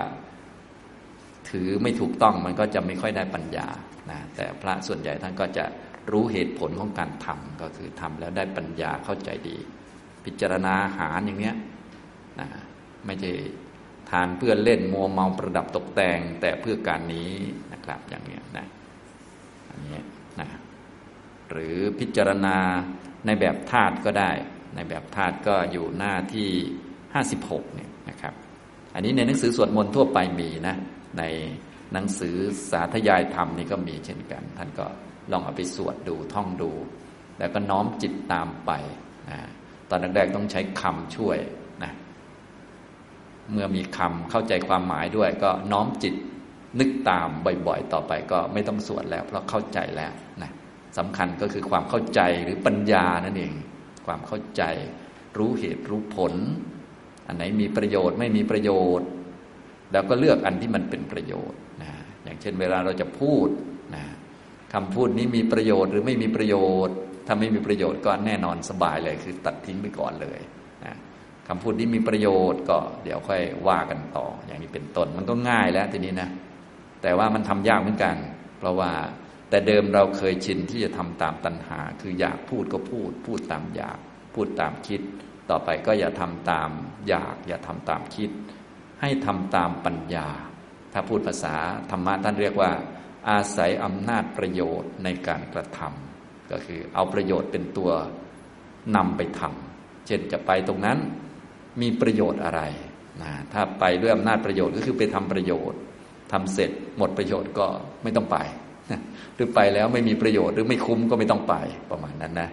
ถือไม่ถูกต้องมันก็จะไม่ค่อยได้ปัญญานะแต่พระส่วนใหญ่ท่านก็จะ รู้เหตุผลของการทำก็คือทำแล้วได้ปัญญาเข้าใจดี พิจารณาหารอย่างเนี้ยนะไม่ใช่ทานเพื่อเล่นมัวเมาประดับตกแต่งแต่เพื่อการนี้นะครับอย่างเนี้ยนะอันนี้นะหรือพิจารณาในแบบธาตุก็ได้ ในแบบธาตุก็อยู่หน้าที่ห้าสิบหกเนี่ยนะครับ อันนี้ในหนังสือสวดมนต์ทั่วไปมีนะในหนังสือสาธยายธรรมนี่ก็มีเช่นกัน ท่านก็ ลองเอาไปสวดดูท่องดู แล้วก็น้อมจิตตามไปนะตอนแรกๆต้องใช้คำช่วยนะเมื่อมีคำเข้าใจความหมายด้วย ก็น้อมจิตนึกตามบ่อยๆ ต่อไปก็ไม่ต้องสวดแล้ว เพราะเข้าใจแล้วนะสำคัญก็คือความเข้าใจหรือปัญญานั่นเอง ความเข้าใจ รู้เหตุรู้ผล อันไหนมีประโยชน์ไม่มีประโยชน์ แล้วก็เลือกอันที่มันเป็นประโยชน์นะอย่างเช่นเวลาเราจะพูดนะ คำพูดนี้มีประโยชน์หรือไม่มีประโยชน์ ถ้าไม่มีประโยชน์ก็แน่นอนสบายเลยคือตัดทิ้งไปก่อนเลยคำพูดนี้มีประโยชน์ก็เดี๋ยวค่อยว่ากันต่อ อย่างนี้เป็นต้นมันก็ง่ายแล้วทีนี้นะ แต่ว่ามันทำยากเหมือนกัน เพราะว่าแต่เดิมเราเคยชินที่จะทำตามตัณหา คืออยากพูดก็พูด พูดตามอยาก พูดตามคิด ต่อไปก็อย่าทำตามอยาก อย่าทำตามคิด ให้ทำตามปัญญา ถ้าพูดภาษาธรรมะท่านเรียกว่า อาศัยอำนาจประโยชน์ในการกระทำก็คือเอาประโยชน์เป็นตัวนำไปทำเช่นจะไปตรงนั้นมีประโยชน์อะไรนะถ้าไปด้วยอำนาจประโยชน์ก็คือไปทำประโยชน์ทำเสร็จหมดประโยชน์ก็ไม่ต้องไป หรือไปแล้วไม่มีประโยชน์หรือไม่คุ้มก็ไม่ต้องไปประมาณนั้นนะ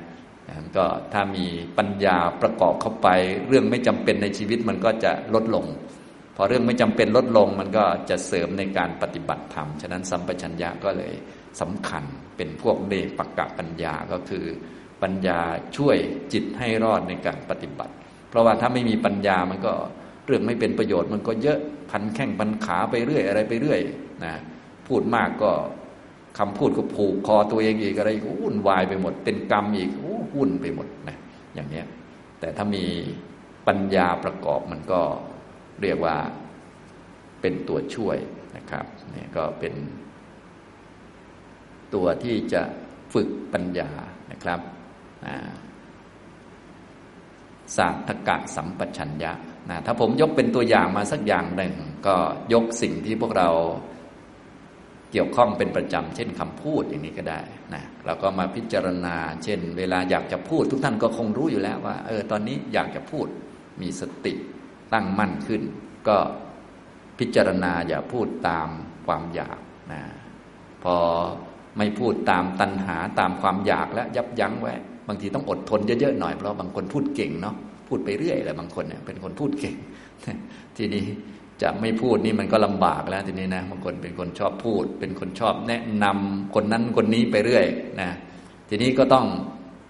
ก็ถ้ามีปัญญาประกอบเข้าไป เรื่องไม่จำเป็นในชีวิตมันก็จะลดลง อเรื่องไม่จำเป็นลดลงมันก็จะเสริมในการปฏิบัติธรรม ฉะนั้นสัมปชัญญะก็เลยสำคัญเป็นพวกเนปักกะปัญญาก็คือ ปัญญาช่วยจิตให้รอดในการปฏิบัติ เพราะว่าถ้าไม่มีปัญญามันก็เรื่องไม่เป็นประโยชน์มันก็เยอะพันแข้งพันขาไปเรื่อยอะไรไปเรื่อยนะพูดมากก็คำพูดก็ผูกคอตัวเองอีกอะไรวุ่นวายไปหมด เป็นกรรมอีกวุ่นไปหมดนะอย่างเนี้ยแต่ถ้ามีปัญญาประกอบมันก็ เรียกว่าเป็นตัวช่วยนะครับเนี่ยก็เป็นตัวที่จะฝึกปัญญานะครับศาสตกะสัมปชัญญะนะถ้าผมยกเป็นตัวอย่างมาสักอย่างหนึ่ง ก็ยกสิ่งที่พวกเราเกี่ยวข้องเป็นประจำ เช่นคำพูดอย่างนี้ก็ได้นะเราก็มาพิจารณา เช่น เวลาอยากจะพูด ทุกท่านก็คงรู้อยู่แล้วว่า เออตอนนี้อยากจะพูดมีสติ ตั้งมั่นขึ้น ก็พิจารณาอย่าพูดตามความอยากนะพอไม่พูดตามตัณหาตามความอยากและยับยั้งไว้บางทีต้องอดทนเยอะๆหน่อยเพราะบางคนพูดเก่งเนาะพูดไปเรื่อยแหละบางคนเนี่ยเป็นคนพูดเก่ง ทีนี้จะไม่พูดนี่มันก็ลำบากแล้วทีนี้นะบางคนเป็นคนชอบพูด เป็นคนชอบแนะนำคนนั้นคนนี้ไปเรื่อยนะทีนี้ก็ต้อง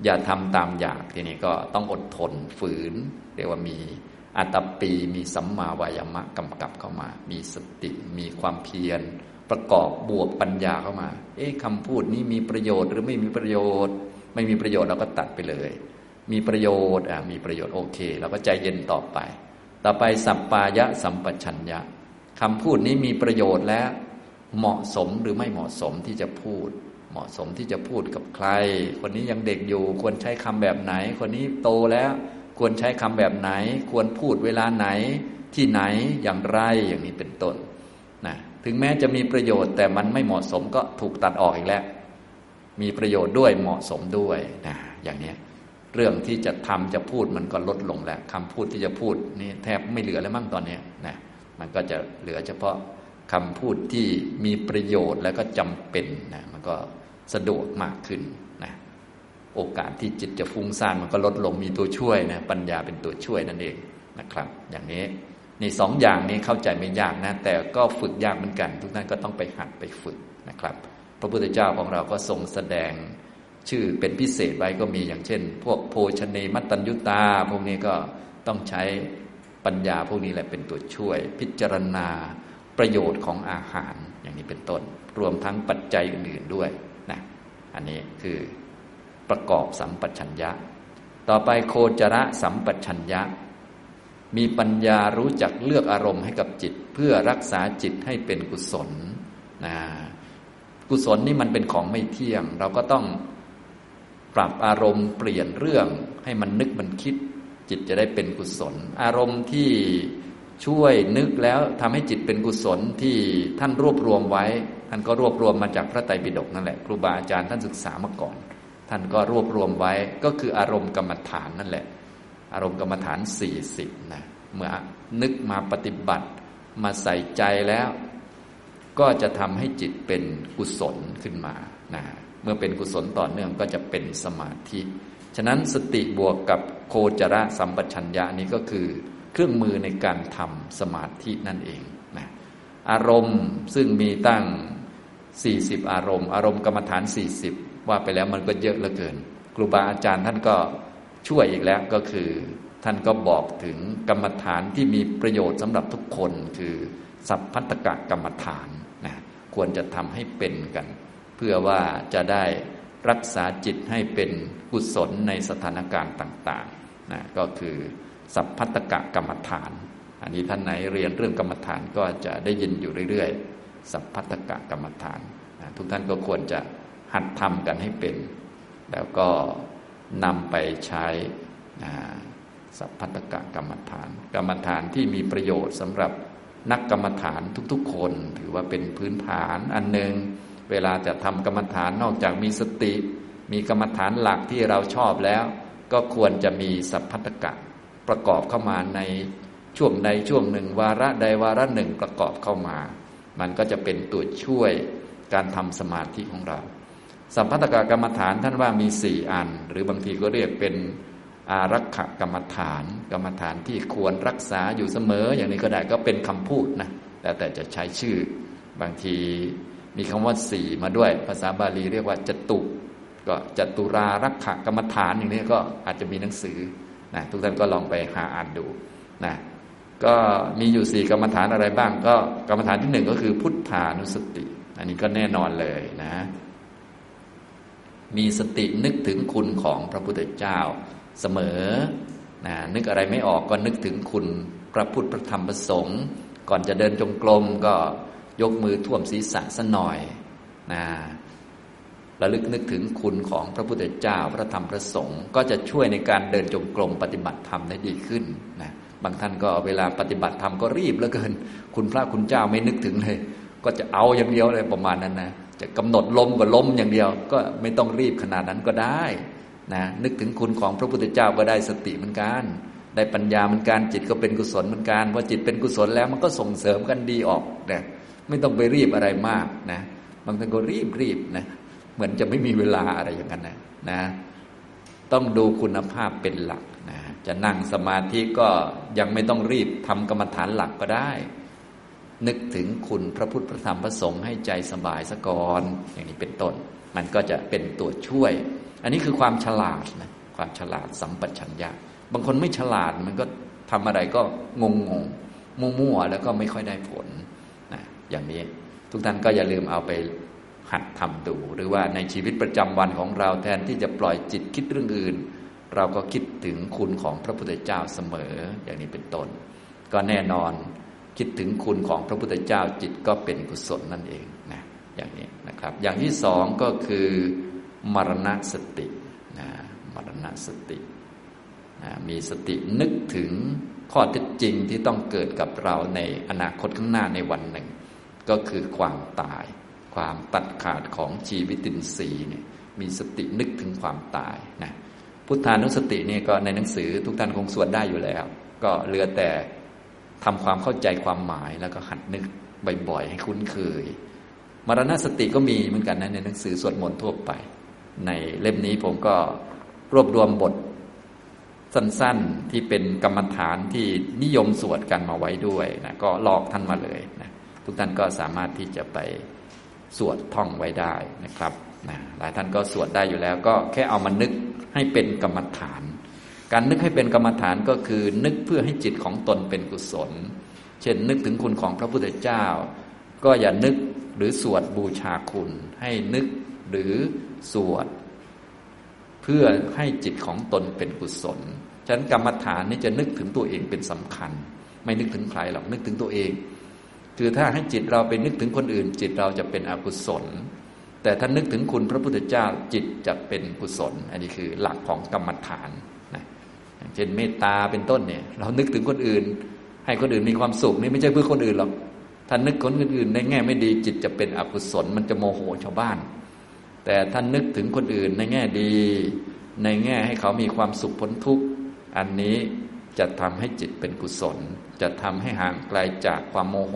อย่าทำตามอยากทีนี้ก็ต้องอดทนฝืน เรียกว่ามี อัตปีมีสัมมาวายามะกำกับเข้ามา มีสติ มีความเพียร ประกอบบวกปัญญาเข้ามา เอ๊ะคำพูดนี้มีประโยชน์หรือไม่มีประโยชน์ ไม่มีประโยชน์เราก็ตัดไปเลย มีประโยชน์อ่ามีประโยชน์โอเคเราก็ใจเย็นต่อไป ต่อไปสัปปายะสัมปชัญญะคำพูดนี้มีประโยชน์แล้วเหมาะสมหรือไม่เหมาะสมที่จะพูด เหมาะสมที่จะพูดกับใคร คนนี้ยังเด็กอยู่ควรใช้คำแบบไหน คนนี้โตแล้ว ควรใช้คำแบบไหน ควรพูดเวลาไหนที่ไหนอย่างไรอย่างนี้เป็นต้นนะถึงแม้จะมีประโยชน์แต่มันไม่เหมาะสมก็ถูกตัดออกอีกแล้ว มีประโยชน์ด้วยเหมาะสมด้วยนะอย่างนี้เรื่องที่จะทำจะพูดมันก็ลดลงแล้วคำพูดที่จะพูดนี่แทบไม่เหลือแล้วมั้งตอนนี้นะมันก็จะเหลือเฉพาะคำพูดที่มีประโยชน์แล้วก็จำเป็นนะมันก็สะดวกมากขึ้น โอกาสที่จิตจะฟุ้งซ่านมันก็ลดลงมีตัวช่วยนะปัญญาเป็นตัวช่วยนั่นเองนะครับ อย่างนี้นี่สองอย่างนี้เข้าใจไม่ยากนะ แต่ก็ฝึกยากเหมือนกัน ทุกท่านก็ต้องไปหัดไปฝึกนะครับ พระพุทธเจ้าของเราก็ทรงแสดงชื่อเป็นพิเศษไว้ก็มีอย่างเช่น พวกโภชเนมัตตัญยุตา พวกนี้ก็ต้องใช้ปัญญาพวกนี้แหละเป็นตัวช่วย พิจารณาประโยชน์ของอาหารอย่างนี้เป็นต้น รวมทั้งปัจจัยอื่นๆด้วยนะอันนี้คือ ประกอบสัมปชัญญะ ต่อไปโคจระสัมปชัญญะ มีปัญญารู้จักเลือกอารมณ์ให้กับจิต เพื่อรักษาจิตให้เป็นกุศลนะกุศลนี่มันเป็นของไม่เที่ยง เราก็ต้องปรับอารมณ์เปลี่ยนเรื่องให้มันนึกมันคิด จิตจะได้เป็นกุศล อารมณ์ที่ช่วยนึกแล้วทำให้จิตเป็นกุศลที่ท่านรวบรวมไว้ ท่านก็รวบรวมมาจากพระไตรปิฎกนั่นแหละ ครูบาอาจารย์ท่านศึกษามาก่อน ท่านก็รวบรวมไว้ก็คืออารมณ์กรรมฐานนั่นแหละ อารมณ์กรรมฐานสี่สิบนะเมื่อนึกมาปฏิบัติมาใส่ใจแล้ว ก็จะทำให้จิตเป็นกุศลขึ้นมานะเมื่อเป็นกุศลต่อเนื่องก็จะเป็นสมาธิ ฉะนั้นสติบวกกับโคจระสัมปชัญญะนี้ก็คือ เครื่องมือในการทำสมาธินั่นเองนะอารมณ์ซึ่งมีตั้ง 40 อารมณ์ อารมณ์กรรมฐาน 40 ว่าไปแล้วมันก็เยอะเหลือเกิน ครูบาอาจารย์ท่านก็ช่วยอีกแล้วก็คือ ท่านก็บอกถึงกรรมฐานที่มีประโยชน์สำหรับทุกคนคือสัพพัตกะกรรมฐานนะควรจะทำให้เป็นกัน เพื่อว่าจะได้รักษาจิตให้เป็นกุศลในสถานการณ์ต่างๆนะก็คือสัพพัตกะกรรมฐาน อันนี้ท่านไหนเรียนเรื่องกรรมฐานก็จะได้ยินอยู่เรื่อยๆ สัพพัตกะกรรมฐานนะทุกท่านก็ควรจะ หัดทำกันให้เป็น แล้วก็นำไปใช้สัพพัตกะกรรมฐาน กรรมฐานที่มีประโยชน์สำหรับนักกรรมฐานทุกๆ คน ถือว่าเป็นพื้นฐานอันหนึ่งเวลาจะทำกรรมฐานนอกจากมีสติ มีกรรมฐานหลักที่เราชอบแล้ว ก็ควรจะมีสัพพัตกะประกอบเข้ามาในช่วงใดช่วงหนึ่ง วาระใดวาระหนึ่งประกอบเข้ามา มันก็จะเป็นตัวช่วยการทำสมาธิของเรา สัพพัตกกรรมฐานท่านว่ามีสี่อัน หรือบางทีก็เรียกเป็นอารักขกรรมฐาน กรรมฐานที่ควรรักษาอยู่เสมอ อย่างนี้ก็ได้ก็เป็นคำพูดนะแต่แต่จะใช้ชื่อบางทีมีคำว่าสี่มาด้วย ภาษาบาลีเรียกว่าจตุก็จตุรารักขกรรมฐานอย่างนี้ก็อาจจะมีหนังสือนะทุกท่านก็ลองไปหาอ่านดูนะก็มีอยู่สี่กรรมฐานอะไรบ้าง ก็กรรมฐานที่หนึ่งก็คือพุทธานุสติ อันนี้ก็แน่นอนเลยนะ มีสตินึกถึงคุณของพระพุทธเจ้าเสมอนะนึกอะไรไม่ออกก็นึกถึงคุณพระพุทธพระธรรมพระสงฆ์ก่อนจะเดินจงกรมก็ยกมือท่วมศีรษะสัหน่อยนะระลึกนึกถึงคุณของพระพุทธเจ้าพระธรรมพระสงฆ์ก็จะช่วยในการเดินจงกรมปฏิบัติธรรมได้ดีขึ้นนะบางท่านก็เวลาปฏิบัติธรรมก็รีบเหลือเกิน คุณพระคุณเจ้าไม่นึกถึงเลย ก็จะเอาอย่างเดียวเลยประมาณนั้นนะ จะกำหนดลมก็ล้มอย่างเดียว ก็ไม่ต้องรีบขนาดนั้นก็ได้นะนึกถึงคุณของพระพุทธเจ้าก็ได้สติเหมือนกัน ได้ปัญญาเหมือนกันจิตก็เป็นกุศลเหมือนกันพอจิตเป็นกุศลแล้วมันก็ส่งเสริมกันดีออกนะไม่ต้องไปรีบอะไรมากนะบางท่านก็รีบรีบนะเหมือนจะไม่มีเวลาอะไรอย่างนั้นนะนะต้องดูคุณภาพเป็นหลักนะจะนั่งสมาธิก็ยังไม่ต้องรีบทำกรรมฐานหลักก็ได้ นึกถึงคุณพระพุทธพระธรรมพระสงฆ์ให้ใจสบายสะก่อนอย่างนี้เป็นต้น มันก็จะเป็นตัวช่วย อันนี้คือความฉลาดนะความฉลาดสัมปชัญญะบางคนไม่ฉลาดมันก็ทำอะไรก็งงงมั่วๆแล้วก็ไม่ค่อยได้ผลนะอย่างนี้ทุกท่านก็อย่าลืมเอาไปหัดทำดู หรือว่าในชีวิตประจำวันของเราแทนที่จะปล่อยจิตคิดเรื่องอื่น เราก็คิดถึงคุณของพระพุทธเจ้าเสมออย่างนี้เป็นต้น ก็แน่นอน คิดถึงคุณของพระพุทธเจ้าจิตก็เป็นกุศลนั่นเองนะอย่างนี้นะครับ อย่างที่สองก็คือมรณสตินะมรณสตินะมีสตินึกถึงข้อเท็จจริงที่ต้องเกิดกับเราในอนาคตข้างหน้าในวันหนึ่ง ก็คือความตาย ความตัดขาดของชีวิตินทรีย์เนี่ยมีสตินึกถึงความตายนะพุทธานุสติเนี่ยก็ในหนังสือทุกท่านคงสวดได้อยู่แล้ว ก็เหลือแต่ ทำความเข้าใจความหมายแล้วก็หัดนึกบ่อยๆให้คุ้นเคย มรณสติก็มีเหมือนกันนะในหนังสือสวดมนต์ทั่วไป ในเล่มนี้ผมก็รวบรวมบทสั้นๆที่เป็นกรรมฐานที่นิยมสวดกันมาไว้ด้วยนะก็ลอกท่านมาเลยนะทุกท่านก็สามารถที่จะไปสวดท่องไว้ได้นะครับนะหลายท่านก็สวดได้อยู่แล้ว ก็แค่เอามานึกให้เป็นกรรมฐาน การนึกให้เป็นกรรมฐานก็คือ นึกเพื่อให้จิตของตนเป็นกุศล เช่น นึกถึงคุณของพระพุทธเจ้า ก็อย่านึกหรือสวดบูชาคุณ ให้นึกหรือสวด เพื่อให้จิตของตนเป็นกุศลฉะนั้นกรรมฐานนี่จะนึกถึงตัวเองเป็นสำคัญ ไม่นึกถึงใครหรอกนึกถึงตัวเองคือถ้าให้จิตเราไปนึกถึงคนอื่น จิตเราจะเป็นอกุศล แต่ถ้านึกถึงคุณพระพุทธเจ้าจิตจะเป็นกุศล อันนี้คือหลักของกรรมฐาน เช่นเมตตาเป็นต้นเนี่ย เรานึกถึงคนอื่น ให้คนอื่นมีความสุขนี่ไม่ใช่เพื่อคนอื่นหรอกถ้านึกคนอื่นในแง่ไม่ดีจิตจะเป็นอกุศลมันจะโมโหชาวบ้าน แต่ท่านนึกถึงคนอื่นในแง่ดี ในแง่ให้เขามีความสุขพ้นทุกข์อันนี้จะทำให้จิตเป็นกุศล จะทำให้ห่างไกลจากความโมโห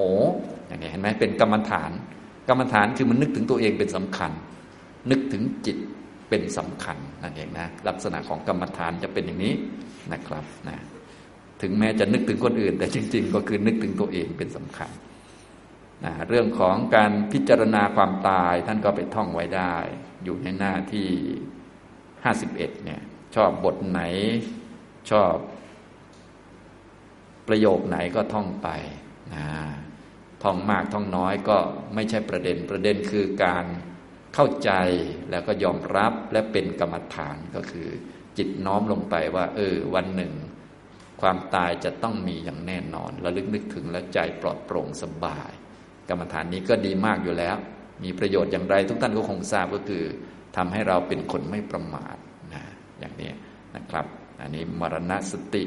อย่างนี้เห็นไหมเป็นกรรมฐาน กรรมฐานคือมันนึกถึงตัวเองเป็นสำคัญ นึกถึงจิตเป็นสำคัญนั่นเองนะลักษณะของกรรมฐานจะเป็นอย่างนี้ นะครับนะถึงแม้จะนึกถึงคนอื่น แต่จริง ๆ ก็คือนึกถึงตัวเองเป็นสำคัญนะเรื่องของการพิจารณาความตายท่านก็ไปท่องไว้ได้ อยู่ในหน้าที่ห้าสิบเอ็ดเนี่ยชอบบทไหนชอบประโยคไหนก็ท่องไปนะท่องมากท่องน้อยก็ไม่ใช่ประเด็นประเด็นคือการเข้าใจแล้วก็ยอมรับและเป็นกรรมฐานก็คือ จิตน้อมลงไปว่า เออ วันหนึ่ง ความตายจะต้องมีอย่างแน่นอนระลึกนึกถึงและใจปลอดโปร่งสบาย กรรมฐานนี้ก็ดีมากอยู่แล้ว มีประโยชน์อย่างไรทุกท่านก็คงทราบก็คือทำให้เราเป็นคนไม่ประมาทนะอย่างนี้นะครับ อันนี้มรณสติ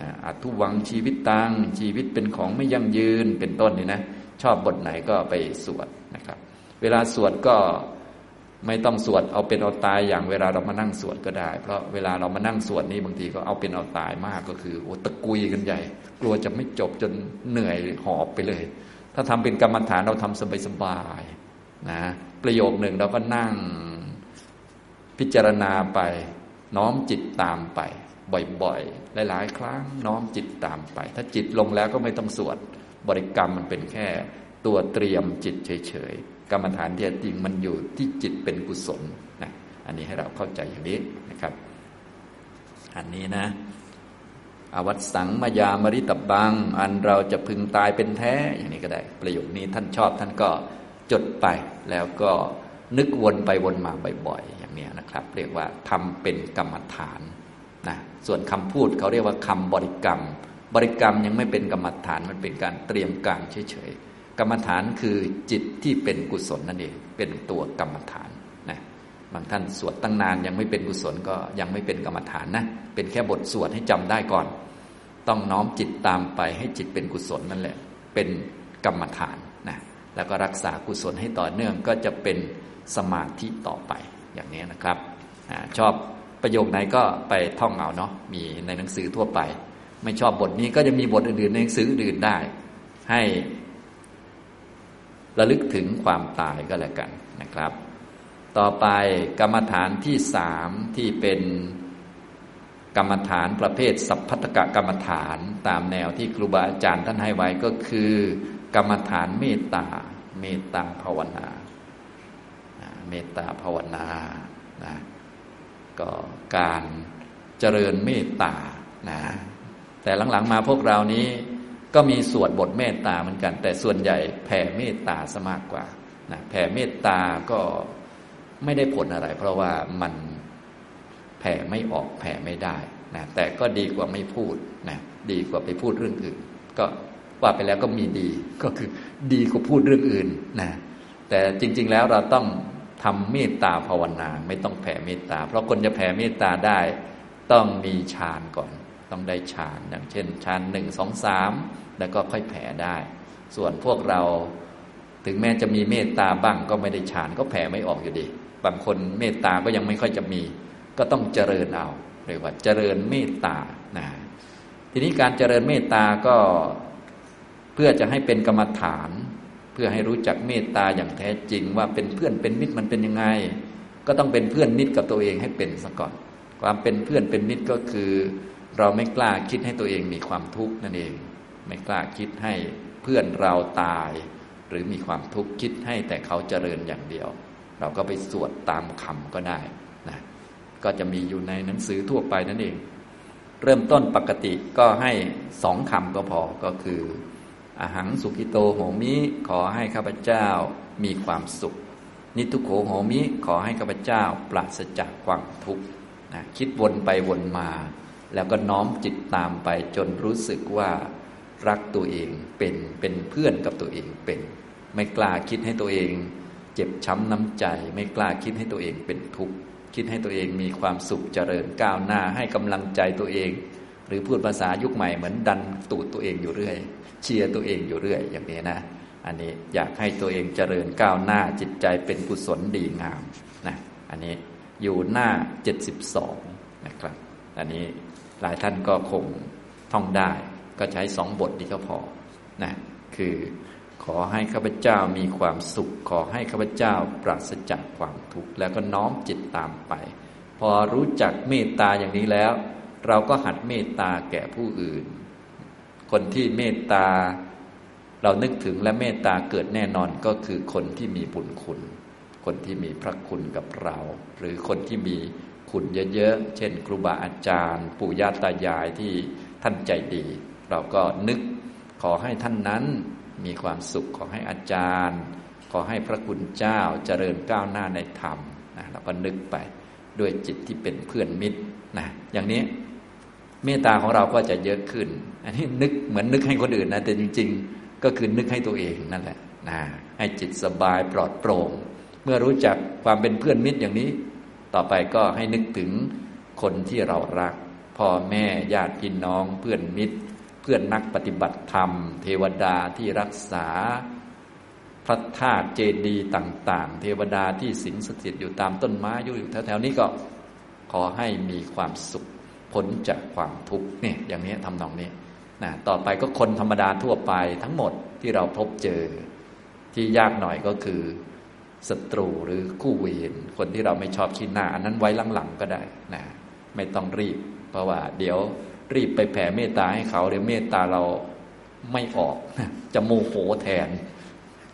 นะอัตุวังชีวิตตังชีวิตเป็นของไม่ยั่งยืนเป็นต้นนี่นะ ชอบบทไหนก็ไปสวดนะครับ เวลาสวดก็ ไม่ต้องสวดเอาเป็นเอาตายอย่างเวลาเรามานั่งสวดก็ได้ เพราะเวลาเรามานั่งสวดนี่บางทีก็เอาเป็นเอาตายมากก็คือโอ้ตะกุยกันใหญ่ กลัวจะไม่จบจนเหนื่อยหอบไปเลย ถ้าทำเป็นกรรมฐานเราทำสบายๆนะประโยคหนึ่งเราก็นั่งพิจารณาไป น้อมจิตตามไป บ่อยๆ หลายๆ ครั้งน้อมจิตตามไป ถ้าจิตลงแล้วก็ไม่ต้องสวดบริกรรมมันเป็นแค่ ตัวเตรียมจิตเฉยๆ กรรมฐานที่จริงมันอยู่ที่จิตเป็นกุศลนะอันนี้ให้เราเข้าใจอย่างนี้นะครับ อันนี้นะอวัตสังมายามริตบัง อันเราจะพึงตายเป็นแท้อย่างนี้ก็ได้ ประโยคนี้ท่านชอบท่านก็จดไปแล้วก็นึกวนไปวนมาบ่อยๆอย่างนี้นะครับ เรียกว่าทำเป็นกรรมฐานนะส่วนคำพูดเขาเรียกว่าคำบริกรรม บริกรรมยังไม่เป็นกรรมฐานมันเป็นการเตรียมการเฉยๆ กรรมฐานคือจิตที่เป็นกุศลนั่นเอง เป็นตัวกรรมฐานนะบางท่านสวดตั้งนานยังไม่เป็นกุศลก็ยังไม่เป็นกรรมฐานนะ เป็นแค่บทสวดให้จำได้ก่อน ต้องน้อมจิตตามไปให้จิตเป็นกุศลนั่นแหละ เป็นกรรมฐานนะแล้วก็รักษากุศลให้ต่อเนื่องก็จะเป็นสมาธิต่อไปอย่างนี้นะครับอชอบประโยคไหนก็ไปท่องเอาเนาะมีในหนังสือทั่วไป ไม่ชอบบทนี้ก็จะมีบทอื่นๆในหนังสืออื่นได้ ให้ ระลึกถึงความตายก็แล้วกันนะครับ ต่อไปกรรมฐานที่สามที่เป็นกรรมฐานประเภทสัพพัตกกรรมฐานตามแนวที่ครูบาอาจารย์ท่านให้ไว้ก็คือ กรรมฐานเมตตาเมตตาภาวนาเมตตาภาวนานะก็การเจริญเมตตานะแต่หลังๆมาพวกเรานี้ ก็มีสวดบทเมตตาเหมือนกัน แต่ส่วนใหญ่แผ่เมตตาซะมากกว่านะแผ่เมตตาก็ไม่ได้ผลอะไร เพราะว่ามันแผ่ไม่ออกแผ่ไม่ได้นะแต่ก็ดีกว่าไม่พูดนะดีกว่าไปพูดเรื่องอื่น ก็ว่าไปแล้วก็มีดีก็คือดีกว่าพูดเรื่องอื่นนะแต่จริง ๆ แล้วเราต้องทำเมตตาภาวนา ไม่ต้องแผ่เมตตา เพราะคนจะแผ่เมตตาได้ ต้องมีฌานก่อน ต้องได้ฌานอย่างเช่นฌานหนึ่งสองสามแล้วก็ค่อยแผ่ได้ ส่วนพวกเราถึงแม้จะมีเมตตาบ้างก็ไม่ได้ฌานก็แผ่ไม่ออกอยู่ดี บางคนเมตตาก็ยังไม่ค่อยจะมี ก็ต้องเจริญเอาเรียกว่าเจริญเมตตานะทีนี้การเจริญเมตตาก็เพื่อจะให้เป็นกรรมฐาน เพื่อให้รู้จักเมตตาอย่างแท้จริง ว่าเป็นเพื่อนเป็นมิตรมันเป็นยังไง ก็ต้องเป็นเพื่อนมิตรกับตัวเองให้เป็นซะก่อน ความเป็นเพื่อนเป็นมิตรก็คือ เราไม่กล้าคิดให้ตัวเองมีความทุกข์นั่นเอง ไม่กล้าคิดให้เพื่อนเราตาย หรือมีความทุกข์คิดให้แต่เขาเจริญอย่างเดียว เราก็ไปสวดตามคำก็ได้นะก็จะมีอยู่ในหนังสือทั่วไปนั่นเอง เริ่มต้นปกติก็ให้สองคำก็พอก็คืออาหังสุขิโตโหมิขอให้ข้าพเจ้ามีความสุข นิทุโขโหมิขอให้ข้าพเจ้าปราศจากความทุกข์นะคิดวนไปวนมา แล้วก็น้อมจิตตามไปจนรู้สึกว่ารักตัวเองเป็นเป็นเพื่อนกับตัวเองเป็น ไม่กล้าคิดให้ตัวเอง เจ็บช้ำน้ำใจ ไม่กล้าคิดให้ตัวเองเป็นทุกข์คิดให้ตัวเองมีความสุขเจริญก้าวหน้าให้กำลังใจตัวเอง หรือพูดภาษายุคใหม่เหมือนดันตูดตัวเองอยู่เรื่อย เชียร์ตัวเองอยู่เรื่อย อย่างนี้นะ อันนี้อยากให้ตัวเองเจริญก้าวหน้าจิตใจเป็นกุศลดีงามนะอันนี้อยู่หน้า 72 นะครับ อันนี้ หลายท่านก็คงท่องได้ ก็ใช้สองบทนี้ก็พอนะคือขอให้ข้าพเจ้ามีความสุข ขอให้ข้าพเจ้าปราศจากความทุกข์แล้วก็น้อมจิตตามไป พอรู้จักเมตตาอย่างนี้แล้ว เราก็หัดเมตตาแก่ผู้อื่น คนที่เมตตาเรานึกถึงและเมตตาเกิดแน่นอนก็คือคนที่มีบุญคุณ คนที่มีพระคุณกับเรา หรือคนที่มี คุณเยอะๆ เช่น ครูบาอาจารย์ ปู่ย่าตายายที่ท่านใจดี เราก็นึกขอให้ท่านนั้นมีความสุขขอให้อาจารย์ ขอให้พระคุณเจ้าเจริญก้าวหน้าในธรรมนะเราก็นึกไปด้วยจิตที่เป็นเพื่อนมิตรนะอย่างนี้เมตตาของเราก็จะเยอะขึ้น อันนี้นึกเหมือนนึกให้คนอื่นนะแต่จริง ๆ ก็คือนึกให้ตัวเองนั่นแหละนะให้จิตสบายปลอดโปร่ง เมื่อรู้จักความเป็นเพื่อนมิตรอย่างนี้ ต่อไปก็ให้นึกถึงคนที่เรารักพ่อแม่ญาติพี่น้อง เพื่อนมิตร เพื่อนนักปฏิบัติธรรม เทวดาที่รักษา พระธาตุเจดีย์ต่าง ๆ เทวดาที่สิงสถิตอยู่ตามต้นไม้อยู่แถวๆนี้ก็ขอให้มีความสุขพ้นจากความทุกข์เนี่ยอย่างนี้ทำนองนี้นะต่อไปก็คนธรรมดาทั่วไปทั้งหมดที่เราพบเจอ ที่ยากหน่อยก็คือ ศัตรูหรือคู่เวรคนที่เราไม่ชอบขี้หน้า อันนั้นไว้หลังๆก็ได้นะไม่ต้องรีบ เพราะว่า เดี๋ยวรีบไปแผ่เมตตาให้เขาเดี๋ยวเมตตาเราไม่ออกจะโมโหแทน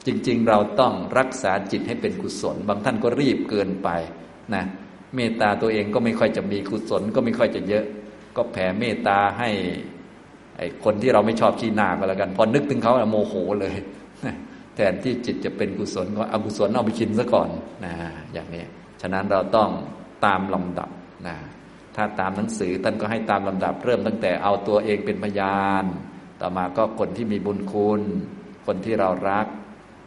จริง ๆ เราต้องรักษาจิตให้เป็นกุศล บางท่านก็รีบเกินไปนะเมตตาตัวเองก็ไม่ค่อยจะมีกุศลก็ไม่ค่อยจะเยอะ ก็แผ่เมตตาให้ไอคนที่เราไม่ชอบขี้หน้าก็แล้วกัน พอนึกถึงเขาโมโหเลย แทนที่จิตจะเป็นกุศลก็อกุศลเอาไปกินซะก่อนนะอย่างนี้ ฉะนั้นเราต้องตามลำดับนะถ้าตามหนังสือท่านก็ให้ตามลำดับเริ่มตั้งแต่เอาตัวเองเป็นพยาน ต่อมาก็คนที่มีบุญคุณ คนที่เรารัก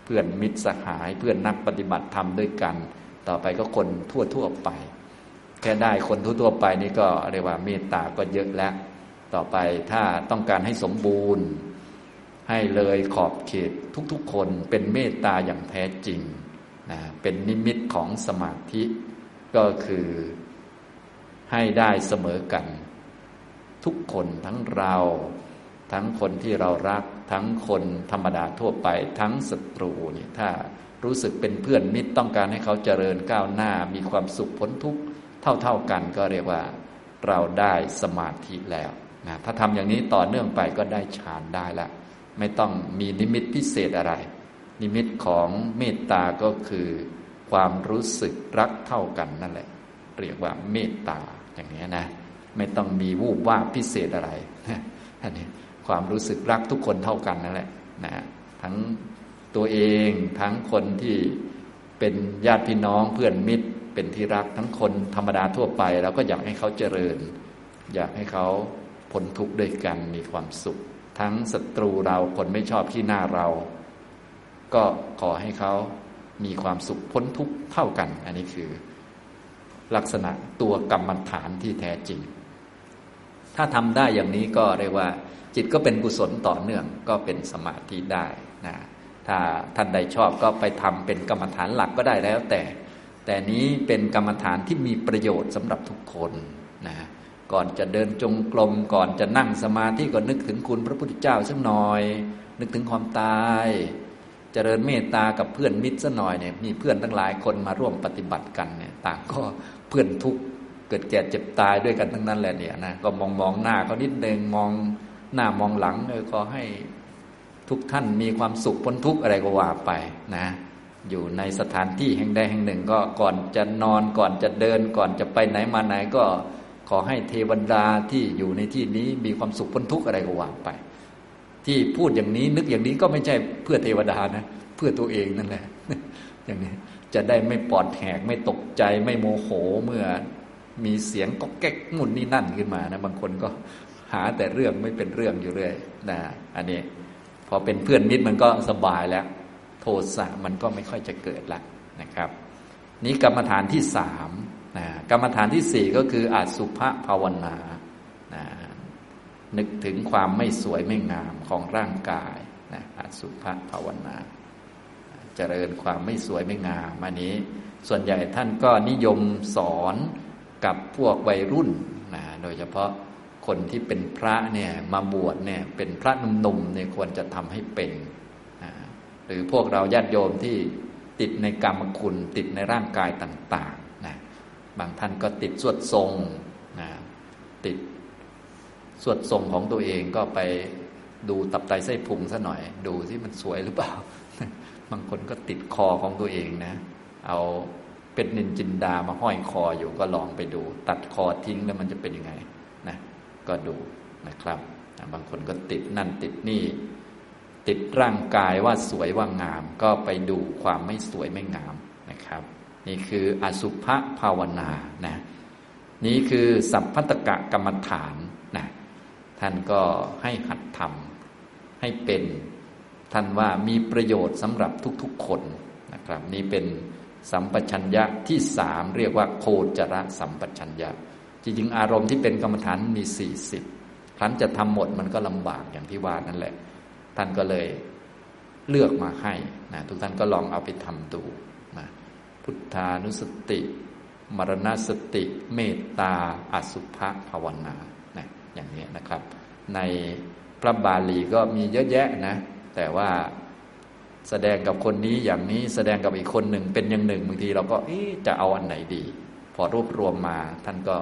เพื่อนมิตรสหายเพื่อนนักปฏิบัติธรรมด้วยกัน ต่อไปก็คนทั่วทั่วไป แค่ได้คนทั่วทั่วไปนี่ก็เรียกว่าเมตตาก็เยอะแล้ว ต่อไปถ้าต้องการให้สมบูรณ์ ให้เลยขอบเขตทุกๆคนเป็นเมตตาอย่างแท้จริงนะเป็นนิมิตของสมาธิก็คือให้ได้เสมอกัน ทุกคนทั้งเรา ทั้งคนที่เรารัก ทั้งคนธรรมดาทั่วไป ทั้งศัตรูเนี่ยถ้ารู้สึกเป็นเพื่อนมิตรต้องการให้เขาเจริญก้าวหน้ามีความสุขพ้นทุกข์เท่าๆกันก็เรียกว่าเราได้สมาธิแล้วนะถ้าทำอย่างนี้ต่อเนื่องไปก็ได้ฌานได้ละ ไม่ต้องมีนิมิตพิเศษอะไร นิมิตของเมตตาก็คือ ความรู้สึกรักเท่ากันนั่นแหละ เรียกว่าเมตตาอย่างนี้นะ ไม่ต้องมีวูบว่าพิเศษอะไรอันนี้ความรู้สึกรักทุกคนเท่ากันนั่นแหละนะทั้งตัวเองทั้งคนที่เป็นญาติพี่น้องเพื่อนมิตรเป็นที่รักทั้งคนธรรมดาทั่วไปเราก็อยากให้เขาเจริญ อยากให้เขาพ้นทุกข์ด้วยกันมีความสุข ทั้งศัตรูเราคนไม่ชอบที่หน้าเรา ก็ขอให้เขามีความสุขพ้นทุกข์เท่ากัน อันนี้คือ ลักษณะตัวกรรมฐานที่แท้จริง ถ้าทำได้อย่างนี้ก็เรียกว่า จิตก็เป็นกุศลต่อเนื่องก็เป็นสมาธิได้นะถ้าท่านใดชอบก็ไปทำเป็นกรรมฐานหลักก็ได้แล้วแต่ แต่นี้เป็นกรรมฐานที่มีประโยชน์สำหรับทุกคนนะ ก่อนจะเดินจงกรมก่อนจะนั่งสมาธิก็นึกถึงคุณพระพุทธเจ้าสักหน่อย นึกถึงความตายเจริญเมตตากับเพื่อนมิตรสักหน่อยเนี่ยมีเพื่อนทั้งหลายคนมาร่วมปฏิบัติกันเนี่ยต่างก็เพื่อนทุกเกิดแก่เจ็บตายด้วยกันทั้งนั้นแหละเนี่ยนะก็มองมองหน้าเขานิดนึงมองหน้ามองหลังเออขอให้ทุกท่านมีความสุขพ้นทุกข์อะไรก็ว่าไปนะอยู่ในสถานที่แห่งใดแห่งหนึ่งก็ก่อนจะนอนก่อนจะเดินก่อนจะไปไหนมาไหนก็ ขอให้เทวดาที่อยู่ในที่นี้มีความสุขพ้นทุกข์อะไรก็ว่าไป ที่พูดอย่างนี้นึกอย่างนี้ก็ไม่ใช่เพื่อเทวดานะ เพื่อตัวเองนั่นแหละ อย่างนี้จะได้ไม่ปลอดแหกไม่ตกใจไม่โมโหเมื่อมีเสียงก็แก๊กงุนนี่นั่นขึ้นมานะบางคนก็หาแต่เรื่องไม่เป็นเรื่องอยู่เรื่อยนะอันนี้ พอเป็นเพื่อนมิตรมันก็สบายแล้ว โทสะมันก็ไม่ค่อยจะเกิดละนะครับ นี้กรรมฐานที่สาม นะกรรมฐานที่สี่ก็คืออาสุภภาวนานะนึกถึงความไม่สวยไม่งามของร่างกายนะอาสุภภาวนา เจริญความไม่สวยไม่งามอันนี้ ส่วนใหญ่ท่านก็นิยมสอนกับพวกวัยรุ่นนะโดยเฉพาะคนที่เป็นพระเนี่ยมาบวชเนี่ยเป็นพระหนุ่มๆเนี่ยควรจะทำให้เป็นนะหรือพวกเราญาติโยมที่ติดในกรรมคุณติดในร่างกายต่าง บางท่านก็ติดสวดทรงนะติดสวดทรงของตัวเองก็ไปดูตับไตไส้พุงซะหน่อย ดูที่มันสวยหรือเปล่า บางคนก็ติดคอของตัวเองนะ เอาเป็นนินจินดามาห้อยคออยู่ก็ลองไปดู ตัดคอทิ้งแล้วมันจะเป็นยังไงนะก็ดูนะครับบางคนก็ติดนั่นติดนี่ ติดร่างกายว่าสวยว่างาม ก็ไปดูความไม่สวยไม่งาม นี่คืออสุภภาวนานะนี่คือสัพพัตกะกรรมฐานนะท่านก็ให้หัดทำให้เป็นท่านว่ามีประโยชน์สำหรับทุกๆคนนะครับ นี่เป็นสัมปชัญญะที่สามเรียกว่าโคจรสัมปชัญญะ จริงๆ อารมณ์ที่เป็นกรรมฐานมีสี่สิบครั้นจะทำหมดมันก็ลำบากอย่างที่ว่านั่นแหละ ท่านก็เลยเลือกมาให้นะทุกท่านก็ลองเอาไปทำดู พุทธานุสติ มรณสติ เมตตาอสุภภาวนานะอย่างนี้นะครับ ในพระบาลีก็มีเยอะแยะนะ แต่ว่าแสดงกับคนนี้อย่างนี้แสดงกับอีกคนหนึ่งเป็นอย่างหนึ่งบางทีเราก็จะเอาอันไหนดี พอรวบรวมมาท่านก็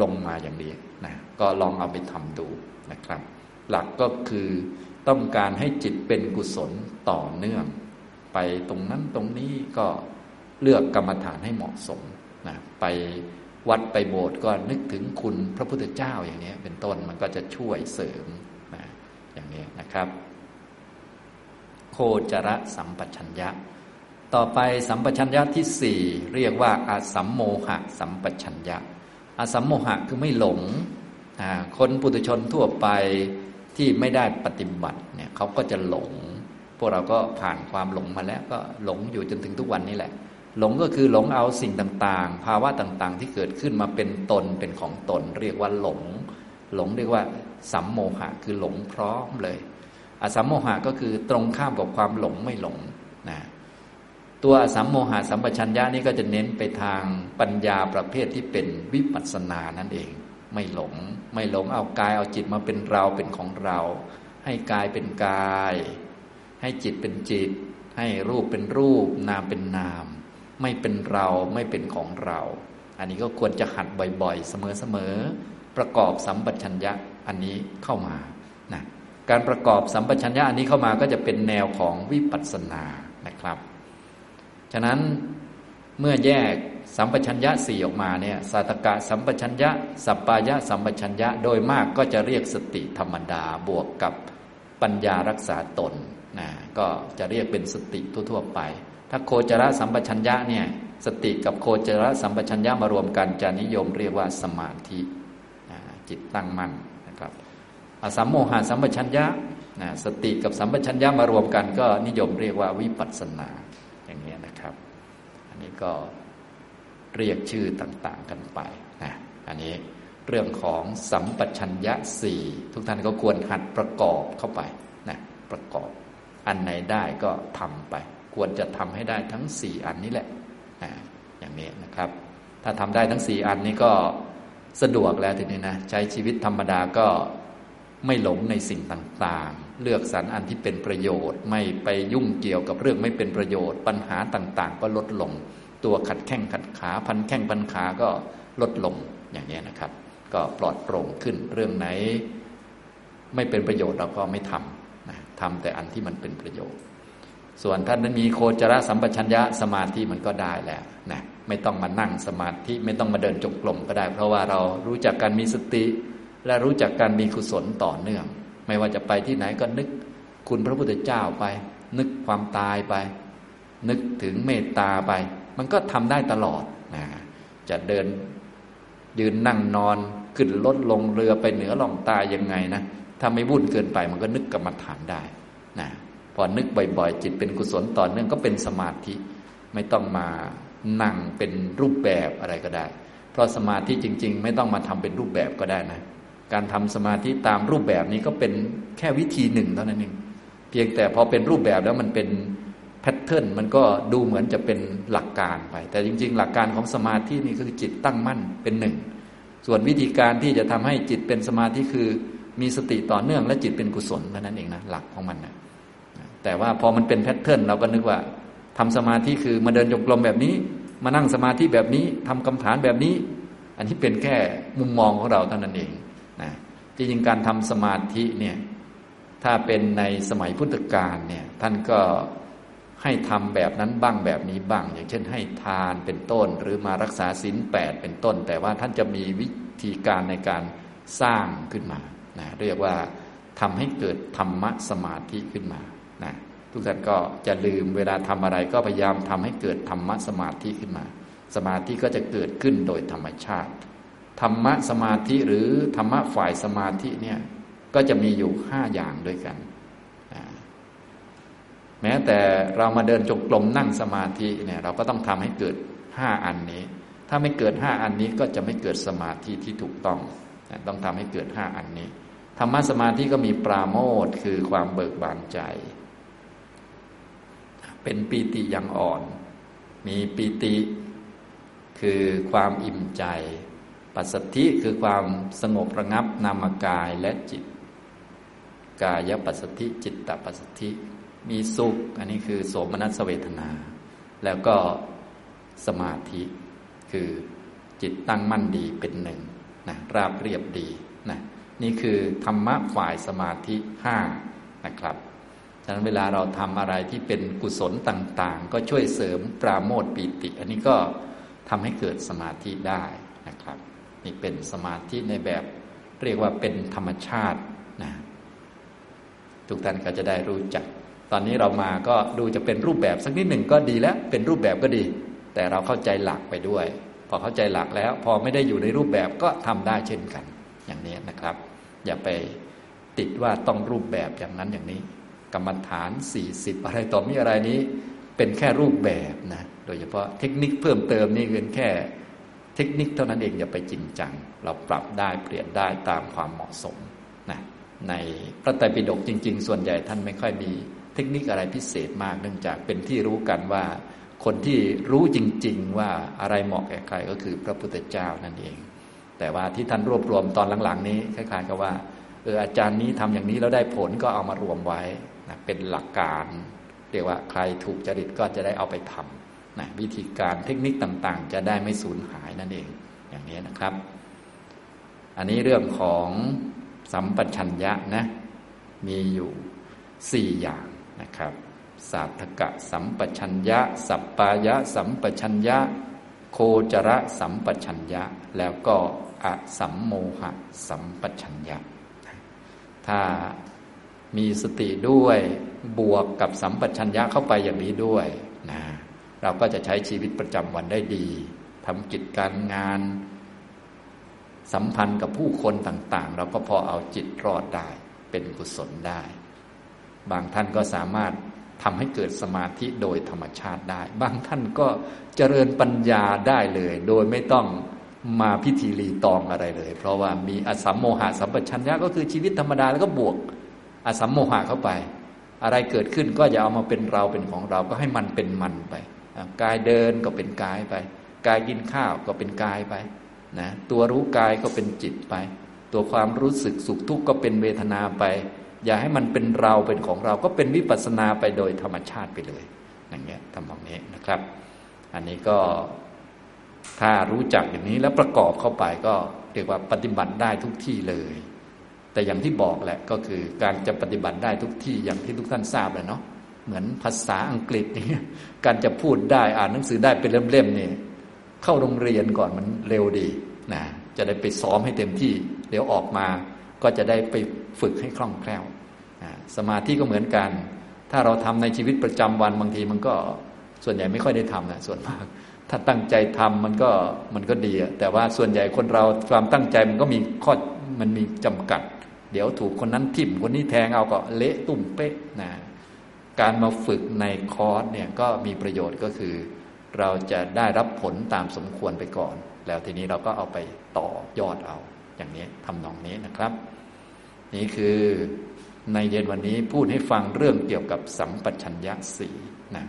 ลงมาอย่างนี้นะก็ลองเอาไปทำดูนะครับ หลักก็คือต้องการให้จิตเป็นกุศลต่อเนื่อง ไปตรงนั้นตรงนี้ก็ เลือกกรรมฐานให้เหมาะสมนะไปวัดไปโบสถ์ก็นึกถึงคุณพระพุทธเจ้าอย่างนี้เป็นต้นมันก็จะช่วยเสริมนะอย่างนี้นะครับ โคจรสัมปชัญญะ ต่อไปสัมปชัญญะที่สี่เรียกว่าอาสัมโมหะสัมปชัญญะอาสัมโมหะคือไม่หลงคนปุถุชนทั่วไปที่ไม่ได้ปฏิบัติเนี่ยเขาก็จะหลง พวกเราก็ผ่านความหลงมาแล้วก็หลงอยู่จนถึงทุกวันนี้แหละ หลงก็คือหลงเอาสิ่งต่างๆ ภาวะต่างๆ ที่เกิดขึ้นมาเป็นตนเป็นของตน เรียกว่าหลง หลงเรียกว่าสัมโมหะคือหลงพร้อมเลย อสัมโมหะก็คือตรงข้ามกับความหลงไม่หลงนะตัวสัมโมหะสัมปชัญญะนี่ก็จะเน้นไปทางปัญญาประเภทที่เป็นวิปัสสนานั่นเอง ไม่หลง ไม่หลงเอากายเอาจิตมาเป็นเราเป็นของเรา ให้กายเป็นกาย ให้จิตเป็นจิต ให้รูปเป็นรูป นามเป็นนาม ไม่เป็นเราไม่เป็นของเรา อันนี้ก็ควรจะหัดบ่อยๆ เสมอๆประกอบสัมปชัญญะอันนี้เข้ามานะการประกอบสัมปชัญญะอันนี้เข้ามาก็จะเป็นแนวของวิปัสสนานะครับ ฉะนั้นเมื่อแยกสัมปชัญญะสี่ออกมาเนี่ยสัตกะสัมปชัญญะ สัปปายะสัมปชัญญะโดยมากก็จะเรียกสติธรรมดาบวกกับปัญญารักษาตน นะก็จะเรียกเป็นสติทั่วๆไป ถ้าโคจรสัมปชัญญะเนี่ยสติกับโคจรสัมปชัญญะมารวมกันจะนิยมเรียกว่าสมาธิจิตตั้งมั่นนะครับอสัมโมหะสัมปชัญญะนะสติกับสัมปชัญญะมารวมกันก็นิยมเรียกว่าวิปัสสนาอย่างนี้นะครับ อันนี้ก็เรียกชื่อต่างๆกันไปนะอันนี้เรื่องของสัมปชัญญะสี่ทุกท่านก็ควรหัดประกอบเข้าไปนะประกอบ อันไหนได้ก็ทำไป ควรจะทำให้ได้ทั้งสี่อันนี้แหละอย่างนี้นะครับ ถ้าทำได้ทั้งสี่อันนี้ก็สะดวกแล้วทีนี้นะใช้ชีวิตธรรมดาก็ไม่หลงในสิ่งต่างๆ เลือกสรรอันที่เป็นประโยชน์ ไม่ไปยุ่งเกี่ยวกับเรื่องไม่เป็นประโยชน์ ปัญหาต่างๆ ก็ลดลง ตัวขัดแข้งขัดขาพันแข้งพันขาก็ลดลงอย่างนี้นะครับ ก็ปลอดโปร่งขึ้นเรื่องไหน ไม่เป็นประโยชน์เราก็ไม่ทำนะ ทำแต่อันที่มันเป็นประโยชน์ ส่วนท่านนั้นมีโคจรสัมปชัญญะสมาธิมันก็ได้แล้วนะไม่ต้องมานั่งสมาธิไม่ต้องมาเดินจงกรมก็ได้ เพราะว่าเรารู้จักการมีสติ และรู้จักการมีกุศลต่อเนื่อง ไม่ว่าจะไปที่ไหนก็นึกคุณพระพุทธเจ้าไป นึกความตายไป นึกถึงเมตตาไป มันก็ทำได้ตลอดนะจะเดินยืนนั่งนอนขึ้นรถลงเรือไปเหนือล่องตายยังไงนะ ถ้าไม่วุ่นเกินไปมันก็นึกกรรมฐานได้นะพอนึกบ่อยๆ จิตเป็นกุศลต่อเนื่องก็เป็นสมาธิไม่ต้องมานั่งเป็นรูปแบบอะไรก็ได้ เพราะสมาธิจริง ๆ ไม่ต้องมาทำเป็นรูปแบบก็ได้นะ การทำสมาธิตามรูปแบบนี้ก็เป็นแค่วิธีหนึ่งเท่านั้นเองเพียงแต่พอเป็นรูปแบบแล้วมันเป็นแพทเทิร์นมันก็ดูเหมือนจะเป็นหลักการไป แต่จริง ๆ หลักการของสมาธินี่คือจิตตั้งมั่นเป็นหนึ่งส่วนวิธีการที่จะทำให้จิตเป็นสมาธิคือ มีสติต่อเนื่องและจิตเป็นกุศลเท่านั้นเองนะหลักของมันนะแต่ว่าพอมันเป็นแพทเทิร์นเราก็นึกว่าทำสมาธิคือมาเดินจงกรมแบบนี้ มานั่งสมาธิแบบนี้ทำกรรมฐานแบบนี้ อันนี้เป็นแค่มุมมองของเราเท่านั้นเองนะจริงๆการทำสมาธิเนี่ยถ้าเป็นในสมัยพุทธกาลเนี่ยท่านก็ให้ทำแบบนั้นบ้างแบบนี้บ้าง อย่างเช่นให้ทานเป็นต้น หรือมารักษาศีลแปดเป็นต้น แต่ว่าท่านจะมีวิธีการในการสร้างขึ้นมา นะเรียกว่าทำให้เกิดธรรมะสมาธิขึ้นมานะทุกท่านก็จะลืมเวลาทำอะไรก็พยายามทำให้เกิดธรรมะสมาธิขึ้นมา สมาธิก็จะเกิดขึ้นโดยธรรมชาติ ธรรมะสมาธิหรือธรรมะฝ่ายสมาธิเนี่ยก็จะมีอยู่ห้าอย่างด้วยกัน แม้แต่เรามาเดินจงกรมนั่งสมาธิเนี่ยเราก็ต้องทำให้เกิดห้าอันนี้ ถ้าไม่เกิดห้าอันนี้ก็จะไม่เกิดสมาธิที่ถูกต้อง ต้องทำให้เกิดห้าอันนี้ ธรรมะสมาธิก็มีปราโมทคือความเบิกบานใจ เป็นปีติอย่างอ่อน มีปีติคือความอิ่มใจ ปัสสธิคือความสงบระงับนามกายและจิต กายปัสสธิจิตตปัสสธิ มีสุข อันนี้คือโสมนัสเวทนา แล้วก็สมาธิคือจิตตั้งมั่นดีเป็นหนึ่งนะราบเรียบดีนะ นี่คือธรรมะฝ่ายสมาธิห้านะครับฉะนั้นเวลาเราทำอะไรที่เป็นกุศลต่างๆ ก็ช่วยเสริมปราโมทปีติ อันนี้ก็ทำให้เกิดสมาธิได้นะครับ นี่เป็นสมาธิในแบบเรียกว่าเป็นธรรมชาตินะทุกท่านก็จะได้รู้จัก ตอนนี้เรามาก็ดูจะเป็นรูปแบบสักนิดหนึ่งก็ดีแล้ว เป็นรูปแบบก็ดี แต่เราเข้าใจหลักไปด้วย พอเข้าใจหลักแล้ว พอไม่ได้อยู่ในรูปแบบก็ทำได้เช่นกัน อย่างนี้นะครับ อย่าไปติดว่าต้องรูปแบบอย่างนั้นอย่างนี้ กรรมฐาน 40 อะไรต่อมีอะไรนี้ เป็นแค่รูปแบบนะโดยเฉพาะเทคนิคเพิ่มเติมนี่เป็นแค่เทคนิคเท่านั้นเองอย่าไปจริงจัง เราปรับได้เปลี่ยนได้ตามความเหมาะสมนะในพระไตรปิฎกจริง ๆ ส่วนใหญ่ท่านไม่ค่อยมีเทคนิคอะไรพิเศษมากเนื่องจากเป็นที่รู้กันว่า คนที่รู้จริง ๆ ว่าอะไรเหมาะแก่ใครก็คือพระพุทธเจ้านั่นเอง แต่ว่าที่ท่านรวบรวมตอนหลังๆ นี้คล้ายๆกับว่าเอออาจารย์นี้ทำอย่างนี้แล้วได้ผลก็เอามารวมไว้นะเป็นหลักการเรียกว่าใครถูกจริตก็จะได้เอาไปทำนะวิธีการเทคนิคต่างๆ จะได้ไม่สูญหายนั่นเองอย่างนี้นะครับ อันนี้เรื่องของสัมปชัญญะนะมีอยู่สี่อย่างนะครับ สาธกะสัมปชัญญะ สัปปายะ สัมปชัญญะ โคจระสัมปชัญญะ แล้วก็อสัมโมหะสัมปชัญญะ ถ้ามีสติด้วยบวกกับสัมปชัญญะเข้าไปอย่างนี้ด้วยนะเราก็จะใช้ชีวิตประจำวันได้ดีทำกิจการงาน สัมพันธ์กับผู้คนต่าง ๆ เราก็พอเอาจิตรอดได้เป็นกุศลได้ บางท่านก็สามารถ ทำให้เกิดสมาธิโดยธรรมชาติได้ บางท่านก็เจริญปัญญาได้เลย โดยไม่ต้องมาพิธีรีตองอะไรเลย เพราะว่ามีอสัมโมหะสัมปชัญญะก็คือชีวิตธรรมดาแล้วก็บวกอสัมโมหะเข้าไป อะไรเกิดขึ้นก็อย่าเอามาเป็นเราเป็นของเราก็ให้มันเป็นมันไปกายเดินก็เป็นกายไป กายกินข้าวก็เป็นกายไปนะตัวรู้กายก็เป็นจิตไป ตัวความรู้สึกสุขทุกข์ก็เป็นเวทนาไป อย่าให้มันเป็นเราเป็นของเราก็เป็นวิปัสสนาไปโดยธรรมชาติไปเลย อย่างเงี้ยทำแบบนี้นะครับ อันนี้ก็ถ้ารู้จักอย่างนี้แล้วประกอบเข้าไปก็เรียกว่าปฏิบัติได้ทุกที่เลย แต่อย่างที่บอกแหละก็คือการจะปฏิบัติได้ทุกที่อย่างที่ทุกท่านทราบเลยเนาะเหมือนภาษาอังกฤษนี่การจะพูดได้อ่านหนังสือได้เป็นเล่มๆนี่เข้าโรงเรียนก่อนมันเร็วดีนะจะได้ไปซ้อมให้เต็มที่ เดี๋ยวออกมา ก็จะได้ไปฝึกให้คล่องแคล่วสมาธิก็เหมือนกัน ถ้าเราทำในชีวิตประจำวันบางทีมันก็ส่วนใหญ่ไม่ค่อยได้ทำนะส่วนมาก ถ้าตั้งใจทำมันก็มันก็ดีแต่ว่าส่วนใหญ่คนเราความตั้งใจมันก็มีข้อมันมีจำกัด เดี๋ยวถูกคนนั้นทิ่มคนนี้แทงเอาก็เละตุ่มเป๊ะนะการมาฝึกในคอร์สเนี่ยก็มีประโยชน์ก็คือ เราจะได้รับผลตามสมควรไปก่อน แล้วทีนี้เราก็เอาไปต่อยอดเอา อย่างนี้ทำนองนี้นะครับ นี่คือในเย็นวันนี้พูดให้ฟังเรื่องเกี่ยวกับสัมปชัญญะสีนะ